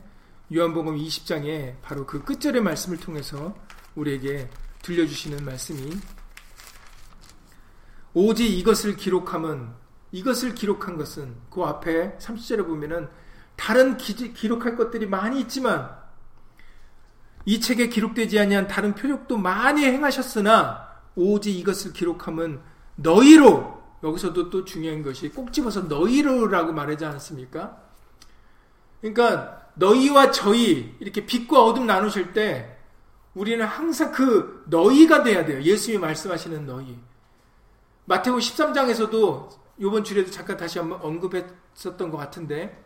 요한복음 20장에 바로 그 끝절의 말씀을 통해서 우리에게 들려주시는 말씀이 오직 이것을 기록함은 이것을 기록한 것은 그 앞에 30절에 보면은 다른 기, 기록할 것들이 많이 있지만 이 책에 기록되지 아니한 다른 표적도 많이 행하셨으나 오직 이것을 기록함은 너희로 여기서도 또 중요한 것이 꼭 집어서 너희로라고 말하지 않습니까? 그러니까 너희와 저희 이렇게 빛과 어둠 나누실 때 우리는 항상 그 너희가 돼야 돼요. 예수님이 말씀하시는 너희. 마태복 13장에서도 이번 주에도 잠깐 다시 한번 언급했었던 것 같은데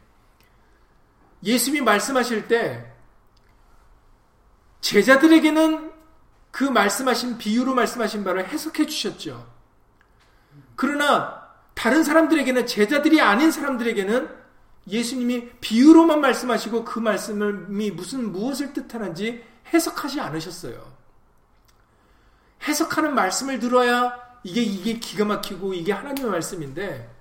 예수님이 말씀하실 때 제자들에게는 그 말씀하신 비유로 말씀하신 바를 해석해 주셨죠. 그러나 다른 사람들에게는 제자들이 아닌 사람들에게는 예수님이 비유로만 말씀하시고 그 말씀이 무슨 무엇을 뜻하는지 해석하지 않으셨어요. 해석하는 말씀을 들어야 이게 이게 기가 막히고 이게 하나님의 말씀인데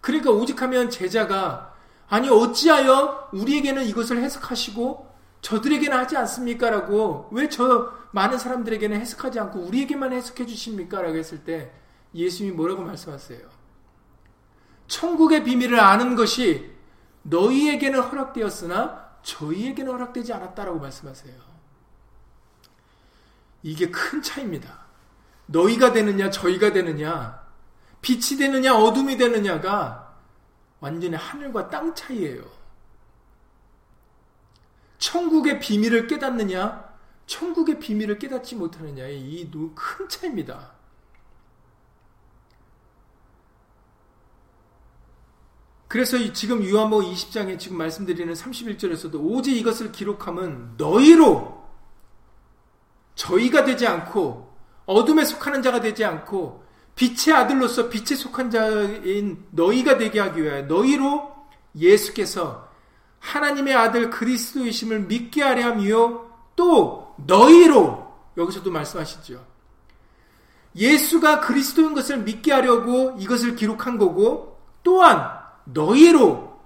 그러니까 오직하면 제자가 아니 어찌하여 우리에게는 이것을 해석하시고 저들에게는 하지 않습니까? 라고 왜 저 많은 사람들에게는 해석하지 않고 우리에게만 해석해 주십니까? 라고 했을 때 예수님이 뭐라고 말씀하세요? 천국의 비밀을 아는 것이 너희에게는 허락되었으나 저희에게는 허락되지 않았다라고 말씀하세요. 이게 큰 차이입니다. 너희가 되느냐 저희가 되느냐 빛이 되느냐 어둠이 되느냐가 완전히 하늘과 땅 차이예요. 천국의 비밀을 깨닫느냐 천국의 비밀을 깨닫지 못하느냐의 이 큰 차이입니다. 그래서 지금 유한복 20장에 지금 말씀드리는 31절에서도 오직 이것을 기록하면 너희로 저희가 되지 않고 어둠에 속하는 자가 되지 않고 빛의 아들로서 빛에 속한 자인 너희가 되게 하기 위하여 너희로 예수께서 하나님의 아들 그리스도이심을 믿게 하려 함이요 또 너희로 여기서도 말씀하시죠. 예수가 그리스도인 것을 믿게 하려고 이것을 기록한 거고 또한 너희로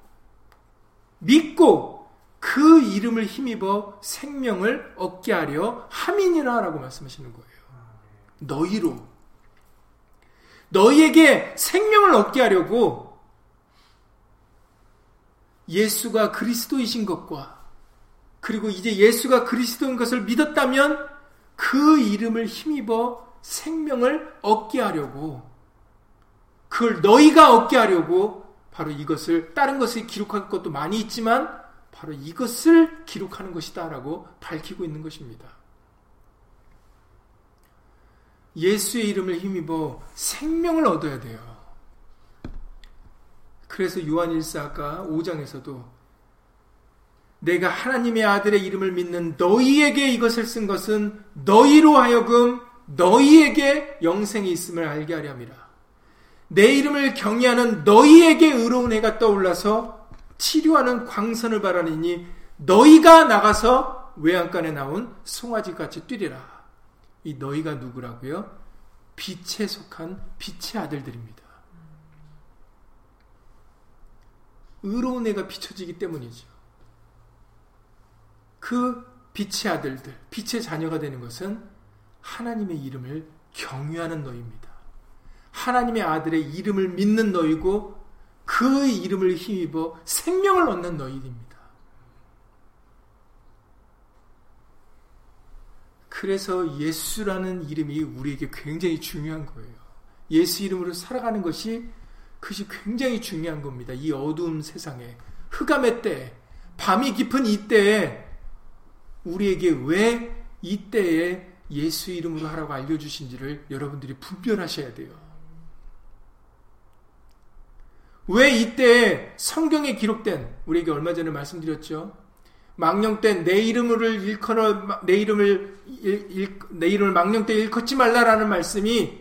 믿고 그 이름을 힘입어 생명을 얻게 하려 함이니라 라고 말씀하시는 거예요. 너희로. 너희에게 생명을 얻게 하려고 예수가 그리스도이신 것과 그리고 이제 예수가 그리스도인 것을 믿었다면 그 이름을 힘입어 생명을 얻게 하려고 그걸 너희가 얻게 하려고 바로 이것을 다른 것을 기록할 것도 많이 있지만 바로 이것을 기록하는 것이다라고 밝히고 있는 것입니다. 예수의 이름을 힘입어 생명을 얻어야 돼요. 그래서 요한일사가 5장에서도 내가 하나님의 아들의 이름을 믿는 너희에게 이것을 쓴 것은 너희로 하여금 너희에게 영생이 있음을 알게 하려 함이라. 내 이름을 경외하는 너희에게 의로운 해가 떠올라서 치료하는 광선을 바라니니 너희가 나가서 외양간에 나온 송아지 같이 뛰리라. 이 너희가 누구라고요? 빛에 속한 빛의 아들들입니다. 의로운 애가 비춰지기 때문이죠. 그 빛의 아들들, 빛의 자녀가 되는 것은 하나님의 이름을 경유하는 너희입니다. 하나님의 아들의 이름을 믿는 너희고 그 이름을 힘입어 생명을 얻는 너희입니다. 그래서 예수라는 이름이 우리에게 굉장히 중요한 거예요. 예수 이름으로 살아가는 것이 그것이 굉장히 중요한 겁니다. 이 어두운 세상에 흑암의 때, 밤이 깊은 이때에 우리에게 왜 이때에 예수 이름으로 하라고 알려주신지를 여러분들이 분별하셔야 돼요. 왜 이때에 성경에 기록된 우리에게 얼마 전에 말씀드렸죠. 망령 때 내 이름을 일컬어 내 이름을 일, 내 이름을 망령 때 일컫지 말라라는 말씀이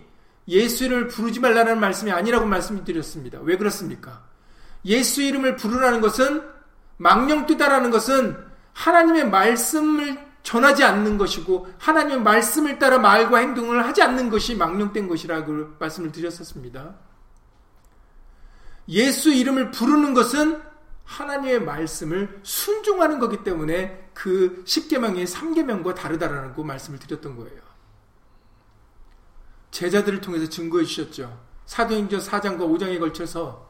예수를 부르지 말라는 말씀이 아니라고 말씀드렸습니다. 왜 그렇습니까? 예수 이름을 부르라는 것은 망령 뜨다라는 것은 하나님의 말씀을 전하지 않는 것이고 하나님의 말씀을 따라 말과 행동을 하지 않는 것이 망령된 것이라고 말씀을 드렸었습니다. 예수 이름을 부르는 것은 하나님의 말씀을 순종하는 거기 때문에 그 10계명의 3계명과 다르다라는 거 말씀을 드렸던 거예요. 제자들을 통해서 증거해 주셨죠. 사도행전 4장과 5장에 걸쳐서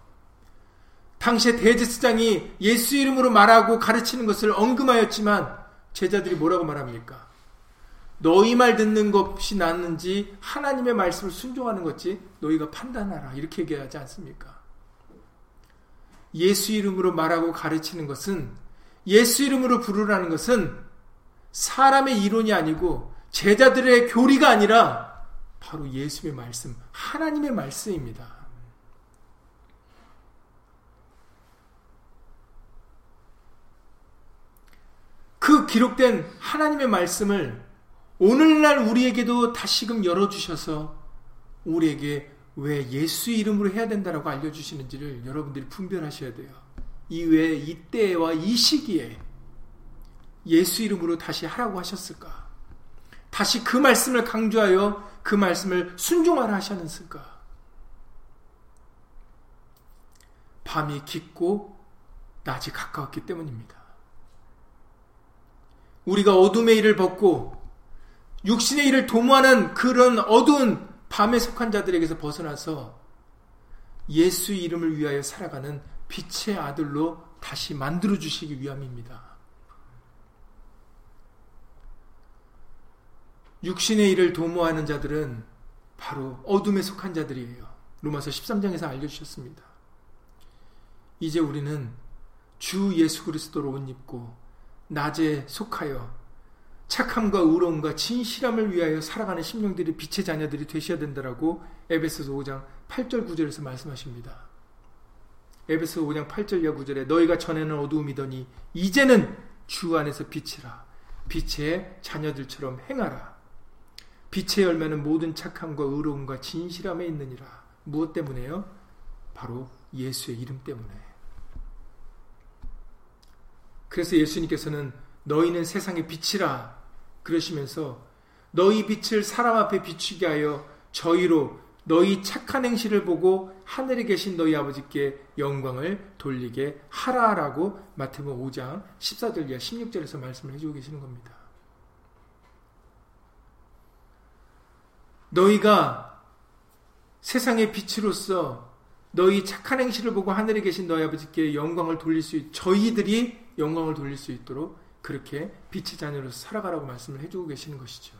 당시에 대제사장이 예수 이름으로 말하고 가르치는 것을 언급하였지만 제자들이 뭐라고 말합니까? 너희 말 듣는 것이 낫는지 하나님의 말씀을 순종하는 것지 너희가 판단하라 이렇게 얘기하지 않습니까? 예수 이름으로 말하고 가르치는 것은 예수 이름으로 부르라는 것은 사람의 이론이 아니고 제자들의 교리가 아니라 바로 예수의 말씀, 하나님의 말씀입니다. 그 기록된 하나님의 말씀을 오늘날 우리에게도 다시금 열어주셔서 우리에게 왜 예수 이름으로 해야 된다라고 알려주시는지를 여러분들이 분별하셔야 돼요. 이외에 이때와 이 시기에 예수 이름으로 다시 하라고 하셨을까? 다시 그 말씀을 강조하여 그 말씀을 순종하라 하셨을까? 밤이 깊고 낮이 가까웠기 때문입니다. 우리가 어둠의 일을 벗고 육신의 일을 도모하는 그런 어두운 밤에 속한 자들에게서 벗어나서 예수 이름을 위하여 살아가는 빛의 아들로 다시 만들어 주시기 위함입니다. 육신의 일을 도모하는 자들은 바로 어둠에 속한 자들이에요. 로마서 13장에서 알려주셨습니다. 이제 우리는 주 예수 그리스도로 옷 입고 낮에 속하여 착함과 의로움과 진실함을 위하여 살아가는 심령들이 빛의 자녀들이 되셔야 된다라고 에베소서 5장 8절 9절에서 말씀하십니다. 에베소 5장 8절 이 9절에 너희가 전에는 어두움이더니 이제는 주 안에서 빛이라 빛의 자녀들처럼 행하라 빛의 열매는 모든 착함과 의로움과 진실함에 있느니라 무엇 때문에요? 바로 예수의 이름 때문에 그래서 예수님께서는 너희는 세상의 빛이라 그러시면서 너희 빛을 사람 앞에 비추게 하여 저희로 너희 착한 행실을 보고 하늘에 계신 너희 아버지께 영광을 돌리게 하라라고 마태복음 5장 14절 이하 16절에서 말씀을 해주고 계시는 겁니다. 너희가 세상의 빛으로서 너희 착한 행실을 보고 하늘에 계신 너희 아버지께 영광을 돌릴 수 있, 저희들이 영광을 돌릴 수 있도록 그렇게 빛의 자녀로서 살아가라고 말씀을 해주고 계시는 것이죠.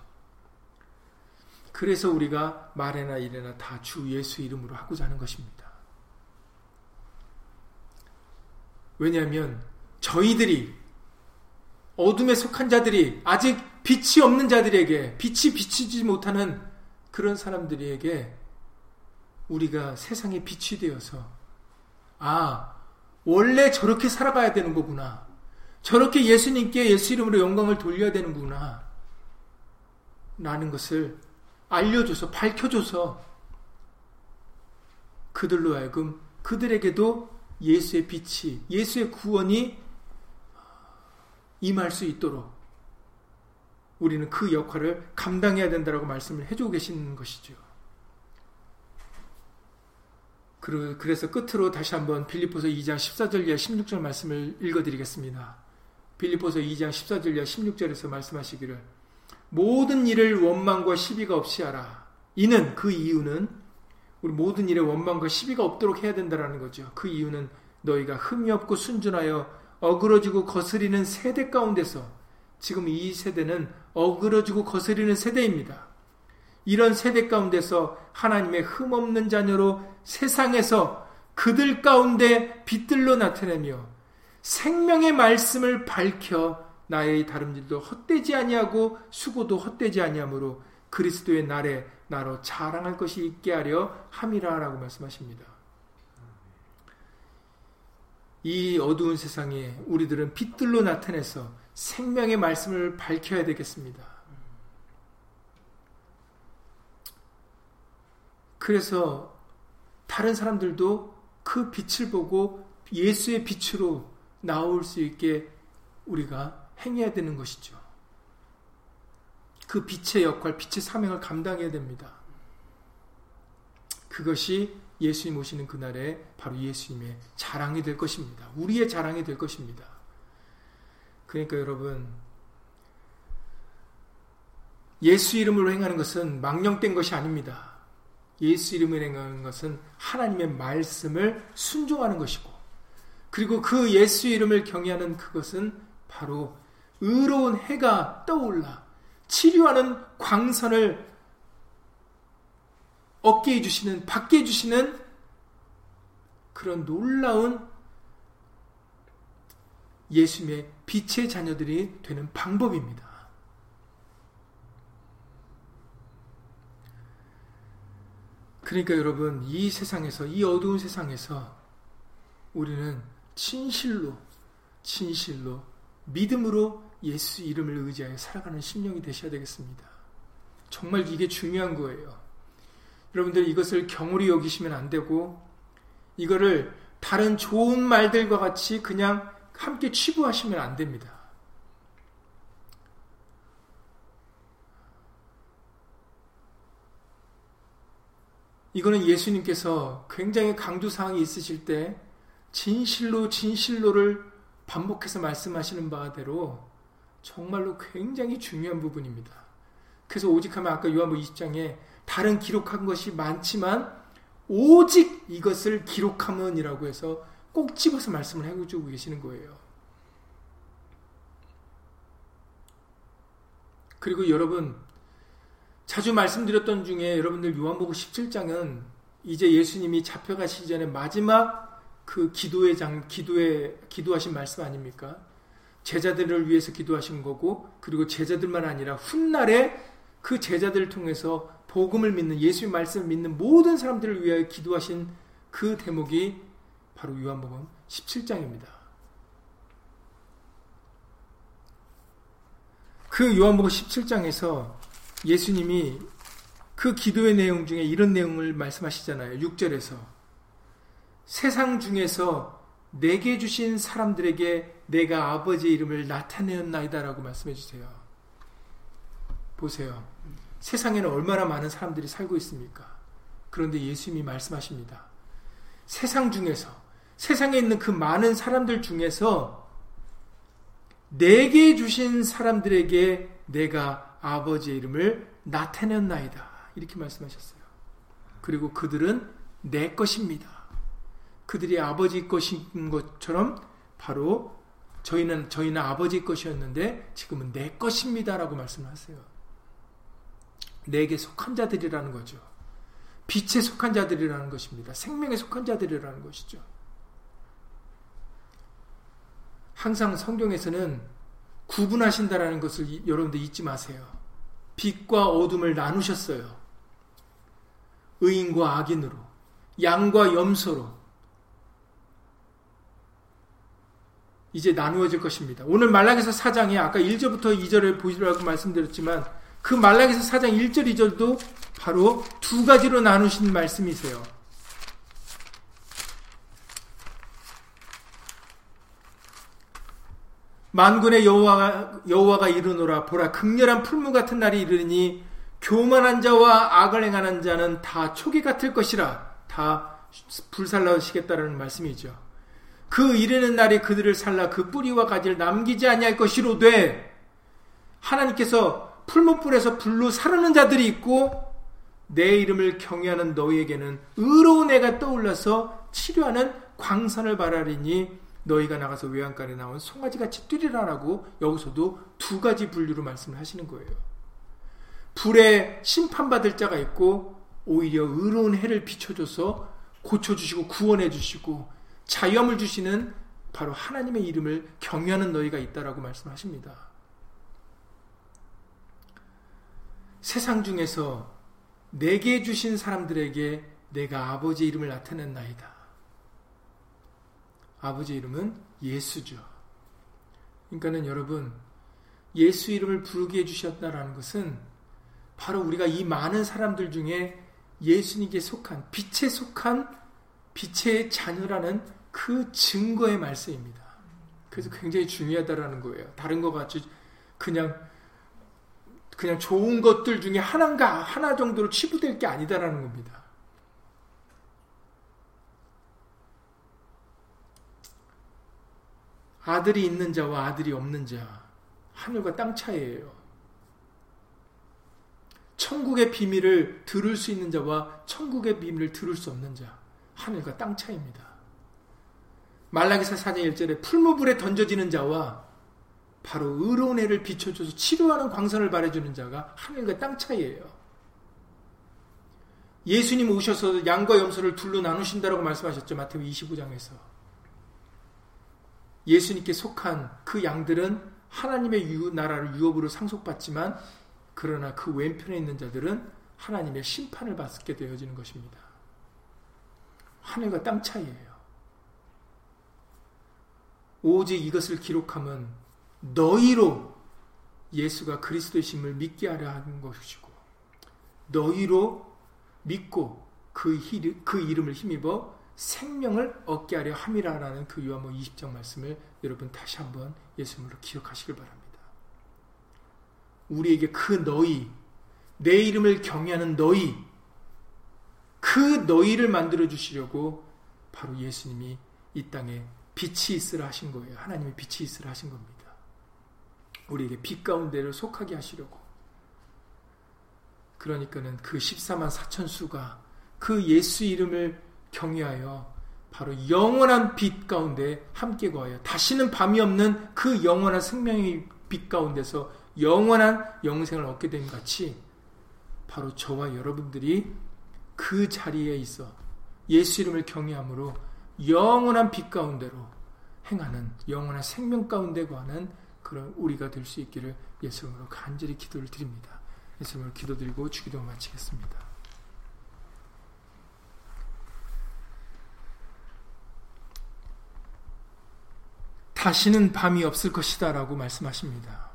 그래서 우리가 말에나 이래나 다 주 예수 이름으로 하고자 하는 것입니다. 왜냐하면 저희들이 어둠에 속한 자들이 아직 빛이 없는 자들에게 빛이 비치지 못하는 그런 사람들에게 우리가 세상의 빛이 되어서 아 원래 저렇게 살아가야 되는 거구나 저렇게 예수님께 예수 이름으로 영광을 돌려야 되는구나 라는 것을 알려줘서 밝혀줘서 그들로 하여금 그들에게도 예수의 빛이 예수의 구원이 임할 수 있도록 우리는 그 역할을 감당해야 된다고 말씀을 해주고 계시는 것이죠. 그래서 끝으로 다시 한번 빌리포서 2장 14절 이하 16절 말씀을 읽어드리겠습니다. 빌리포서 2장 14절 이하 16절에서 말씀하시기를 모든 일을 원망과 시비가 없이 하라. 이는 그 이유는 우리 모든 일에 원망과 시비가 없도록 해야 된다라는 거죠. 그 이유는 너희가 흠이 없고 순전하여 어그러지고 거스리는 세대 가운데서 지금 이 세대는 어그러지고 거스리는 세대입니다. 이런 세대 가운데서 하나님의 흠 없는 자녀로 세상에서 그들 가운데 빛들로 나타내며 생명의 말씀을 밝혀 나의 다름질도 헛되지 아니하고 수고도 헛되지 아니하므로 그리스도의 날에 나로 자랑할 것이 있게 하려 함이라라고 말씀하십니다. 이 어두운 세상에 우리들은 빛들로 나타내서 생명의 말씀을 밝혀야 되겠습니다. 그래서 다른 사람들도 그 빛을 보고 예수의 빛으로 나올 수 있게 우리가 행해야 되는 것이죠. 그 빛의 역할, 빛의 사명을 감당해야 됩니다. 그것이 예수님 오시는 그날에 바로 예수님의 자랑이 될 것입니다. 우리의 자랑이 될 것입니다. 그러니까 여러분, 예수 이름으로 행하는 것은 망령된 것이 아닙니다. 예수 이름으로 행하는 것은 하나님의 말씀을 순종하는 것이고, 그리고 그 예수 이름을 경외하는 그것은 바로 의로운 해가 떠올라 치료하는 광선을 얻게 해주시는, 받게 해주시는 그런 놀라운 예수님의 빛의 자녀들이 되는 방법입니다. 그러니까 여러분, 이 세상에서, 이 어두운 세상에서 우리는 진실로, 진실로, 믿음으로 예수 이름을 의지하여 살아가는 심령이 되셔야 되겠습니다. 정말 이게 중요한 거예요. 여러분들 이것을 경홀히 여기시면 안 되고 이거를 다른 좋은 말들과 같이 그냥 함께 취부하시면 안 됩니다. 이거는 예수님께서 굉장히 강조사항이 있으실 때 진실로 진실로를 반복해서 말씀하시는 바대로 정말로 굉장히 중요한 부분입니다. 그래서 오직 하면 아까 요한복 20장에 다른 기록한 것이 많지만 오직 이것을 기록하면이라고 해서 꼭 집어서 말씀을 해주고 계시는 거예요. 그리고 여러분 자주 말씀드렸던 중에 여러분들 요한복음 17장은 이제 예수님이 잡혀가시기 전에 마지막 그 기도의 장 기도의 기도하신 말씀 아닙니까? 제자들을 위해서 기도하신 거고 그리고 제자들만 아니라 훗날에 그 제자들을 통해서 복음을 믿는 예수의 말씀을 믿는 모든 사람들을 위하여 기도하신 그 대목이 바로 요한복음 17장입니다. 그 요한복음 17장에서 예수님이 그 기도의 내용 중에 이런 내용을 말씀하시잖아요. 6절에서 세상 중에서 내게 주신 사람들에게 내가 아버지의 이름을 나타내었나이다라고 말씀해 주세요. 보세요. 세상에는 얼마나 많은 사람들이 살고 있습니까? 그런데 예수님이 말씀하십니다. 세상 중에서 세상에 있는 그 많은 사람들 중에서 내게 주신 사람들에게 내가 아버지의 이름을 나타냈나이다. 이렇게 말씀하셨어요. 그리고 그들은 내 것입니다. 그들이 아버지 것인 것처럼 바로 저희는 저희는 아버지 것이었는데 지금은 내 것입니다라고 말씀하세요. 내게 속한 자들이라는 거죠. 빛에 속한 자들이라는 것입니다. 생명에 속한 자들이라는 것이죠. 항상 성경에서는 구분하신다라는 것을 여러분들 잊지 마세요. 빛과 어둠을 나누셨어요. 의인과 악인으로, 양과 염소로, 이제 나누어질 것입니다. 오늘 말락에서 4장에 아까 1절부터 2절을 보시라고 말씀드렸지만 그 말락에서 4장 1절 2절도 바로 두 가지로 나누신 말씀이세요. 만군의 여호와가 여호와가 이르노라 보라 극렬한 풀무 같은 날이 이르니 교만한 자와 악을 행하는 자는 다 초기 같을 것이라 다 불살라시겠다라는 말씀이죠. 그 이르는 날에 그들을 살라 그 뿌리와 가지를 남기지 아니할 것이로되 하나님께서 풀무불에서 불로 사르는 자들이 있고 내 이름을 경외하는 너희에게는 의로운 애가 떠올라서 치료하는 광선을 바라리니 너희가 나가서 외양간에 나온 송아지같이 뛰리라라고 여기서도 두 가지 분류로 말씀을 하시는 거예요. 불에 심판받을 자가 있고 오히려 의로운 해를 비춰줘서 고쳐주시고 구원해주시고 자유함을 주시는 바로 하나님의 이름을 경외하는 너희가 있다라고 말씀하십니다. 세상 중에서 내게 주신 사람들에게 내가 아버지 이름을 나타낸 나이다. 아버지 이름은 예수죠. 그러니까는 여러분 예수 이름을 부르게 해주셨다라는 것은 바로 우리가 이 많은 사람들 중에 예수님께 속한 빛에 속한 빛의 자녀라는 그 증거의 말씀입니다. 그래서 굉장히 중요하다라는 거예요. 다른 것 같이 그냥 그냥 좋은 것들 중에 하나인가 하나 정도로 치부될 게 아니다라는 겁니다. 아들이 있는 자와 아들이 없는 자 하늘과 땅 차이예요. 천국의 비밀을 들을 수 있는 자와 천국의 비밀을 들을 수 없는 자 하늘과 땅 차이입니다. 말라기사 4장 1절에 풀무불에 던져지는 자와 바로 의로운 애를 비춰줘서 치료하는 광선을 발해주는 자가 하늘과 땅 차이예요. 예수님 오셔서 양과 염소를 둘로 나누신다라고 말씀하셨죠. 마태복 25장에서. 예수님께 속한 그 양들은 하나님의 유, 나라를 유업으로 상속받지만 그러나 그 왼편에 있는 자들은 하나님의 심판을 받게 되어지는 것입니다. 하늘과 땅 차이예요. 오직 이것을 기록함은 너희로 예수가 그리스도의심을 믿게 하려 하는 것이고 너희로 믿고 그, 그 이름을 힘입어 생명을 얻게 하려 함이라라는 그 요한복 20장 말씀을 여러분 다시 한번 예수님으로 기억하시길 바랍니다. 우리에게 그 너희, 내 이름을 경외하는 너희, 그 너희를 만들어 주시려고 바로 예수님이 이 땅에 빛이 있으라 하신 거예요. 하나님의 빛이 있으라 하신 겁니다. 우리에게 빛 가운데를 속하게 하시려고. 그러니까는 그 14만 4천 수가 그 예수 이름을 경외하여 바로 영원한 빛 가운데 함께 거하여 다시는 밤이 없는 그 영원한 생명의 빛 가운데서 영원한 영생을 얻게 된 같이 바로 저와 여러분들이 그 자리에 있어 예수 이름을 경외함으로 영원한 빛 가운데로 행하는 영원한 생명 가운데 거하는 그런 우리가 될 수 있기를 예수님으로 간절히 기도를 드립니다. 예수님으로 기도드리고 주기도 마치겠습니다. 다시는 밤이 없을 것이다 라고 말씀하십니다.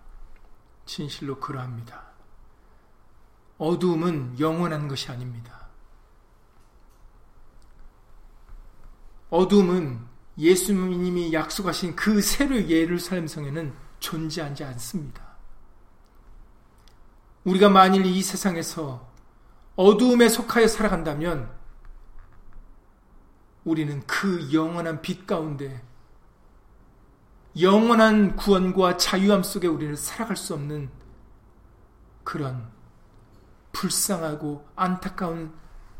진실로 그러합니다. 어두움은 영원한 것이 아닙니다. 어두움은 예수님이 약속하신 그 새로 예루살렘 성에는 존재하지 않습니다. 우리가 만일 이 세상에서 어두움에 속하여 살아간다면 우리는 그 영원한 빛 가운데 영원한 구원과 자유함 속에 우리는 살아갈 수 없는 그런 불쌍하고 안타까운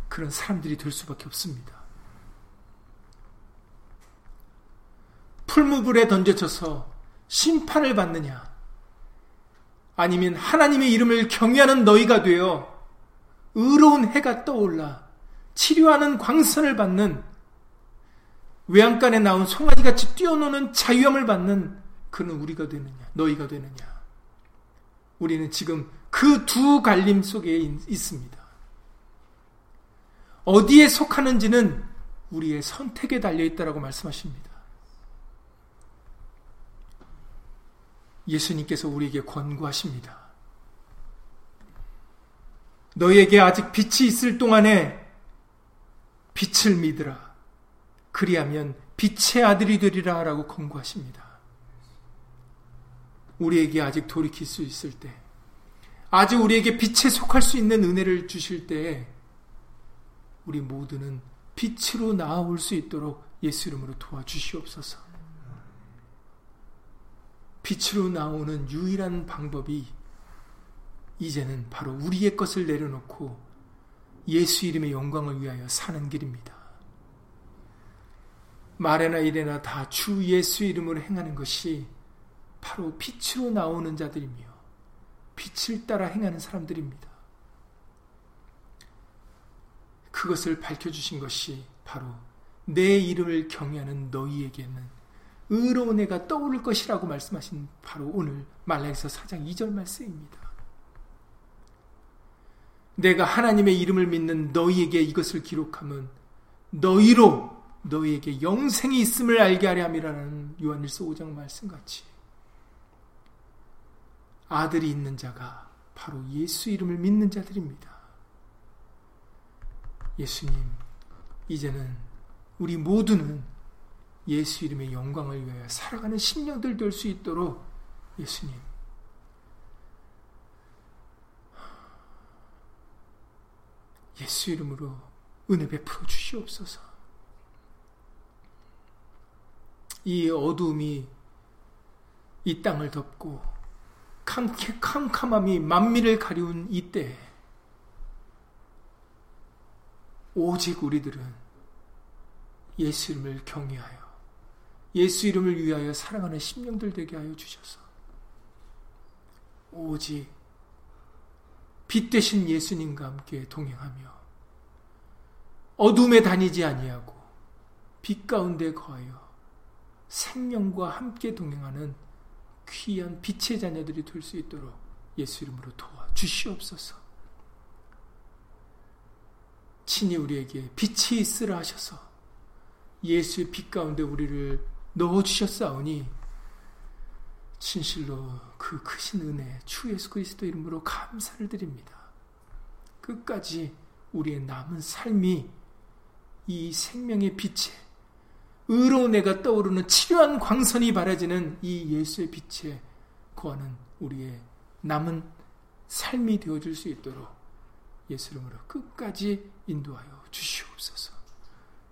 그런 사람들이 될 수밖에 없습니다. 풀무불에 던져져서 심판을 받느냐? 아니면 하나님의 이름을 경외하는 너희가 되어 의로운 해가 떠올라 치료하는 광선을 받는 외양간에 나온 송아지같이 뛰어노는 자유함을 받는 그는 우리가 되느냐 너희가 되느냐 우리는 지금 그 두 갈림 속에 있습니다. 어디에 속하는지는 우리의 선택에 달려 있다라고 말씀하십니다. 예수님께서 우리에게 권고하십니다. 너에게 아직 빛이 있을 동안에 빛을 믿으라. 그리하면 빛의 아들이 되리라 라고 권고하십니다. 우리에게 아직 돌이킬 수 있을 때, 아직 우리에게 빛에 속할 수 있는 은혜를 주실 때, 우리 모두는 빛으로 나아올 수 있도록 예수 이름으로 도와주시옵소서. 빛으로 나오는 유일한 방법이 이제는 바로 우리의 것을 내려놓고 예수 이름의 영광을 위하여 사는 길입니다. 말에나 이래나 다 주 예수 이름으로 행하는 것이 바로 빛으로 나오는 자들이며 빛을 따라 행하는 사람들입니다. 그것을 밝혀주신 것이 바로 내 이름을 경외하는 너희에게는 의로운 애가 떠오를 것이라고 말씀하신 바로 오늘 말라기서 4장 2절 말씀입니다. 내가 하나님의 이름을 믿는 너희에게 이것을 기록하면 너희로 너희에게 영생이 있음을 알게 하려 함이라는 요한일서 5장 말씀같이 아들이 있는 자가 바로 예수 이름을 믿는 자들입니다. 예수님, 이제는 우리 모두는 예수 이름의 영광을 위하여 살아가는 심령들 될 수 있도록 예수님 예수 이름으로 은혜 베풀어 주시옵소서. 이 어두움이 이 땅을 덮고 캄캄함이 만미를 가리운 이때 오직 우리들은 예수 이름을 경외하여 예수 이름을 위하여 사랑하는 심령들 되게 하여 주셔서 오직 빛 대신 예수님과 함께 동행하며 어둠에 다니지 아니하고 빛 가운데 거하여 생명과 함께 동행하는 귀한 빛의 자녀들이 될 수 있도록 예수 이름으로 도와 주시옵소서. 친히 우리에게 빛이 있으라 하셔서 예수의 빛 가운데 우리를 넣어주셨사오니 진실로 그 크신 은혜 주 예수 그리스도 이름으로 감사를 드립니다. 끝까지 우리의 남은 삶이 이 생명의 빛에 의로운 애가 떠오르는 치료한 광선이 바라지는 이 예수의 빛에 거하는 우리의 남은 삶이 되어줄 수 있도록 예수 이름으로 끝까지 인도하여 주시옵소서.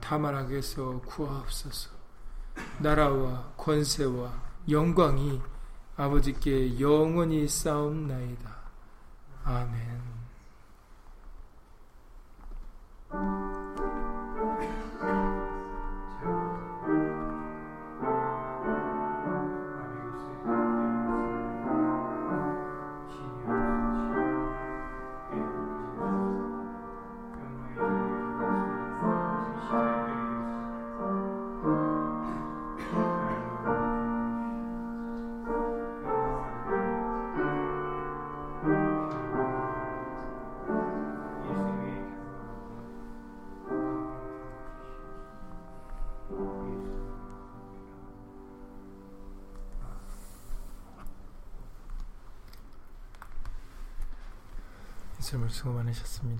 다만 악에서 구하옵소서. 나라와 권세와 영광이 아버지께 영원히 싸움나이다. 아멘. 수고 많으셨습니다.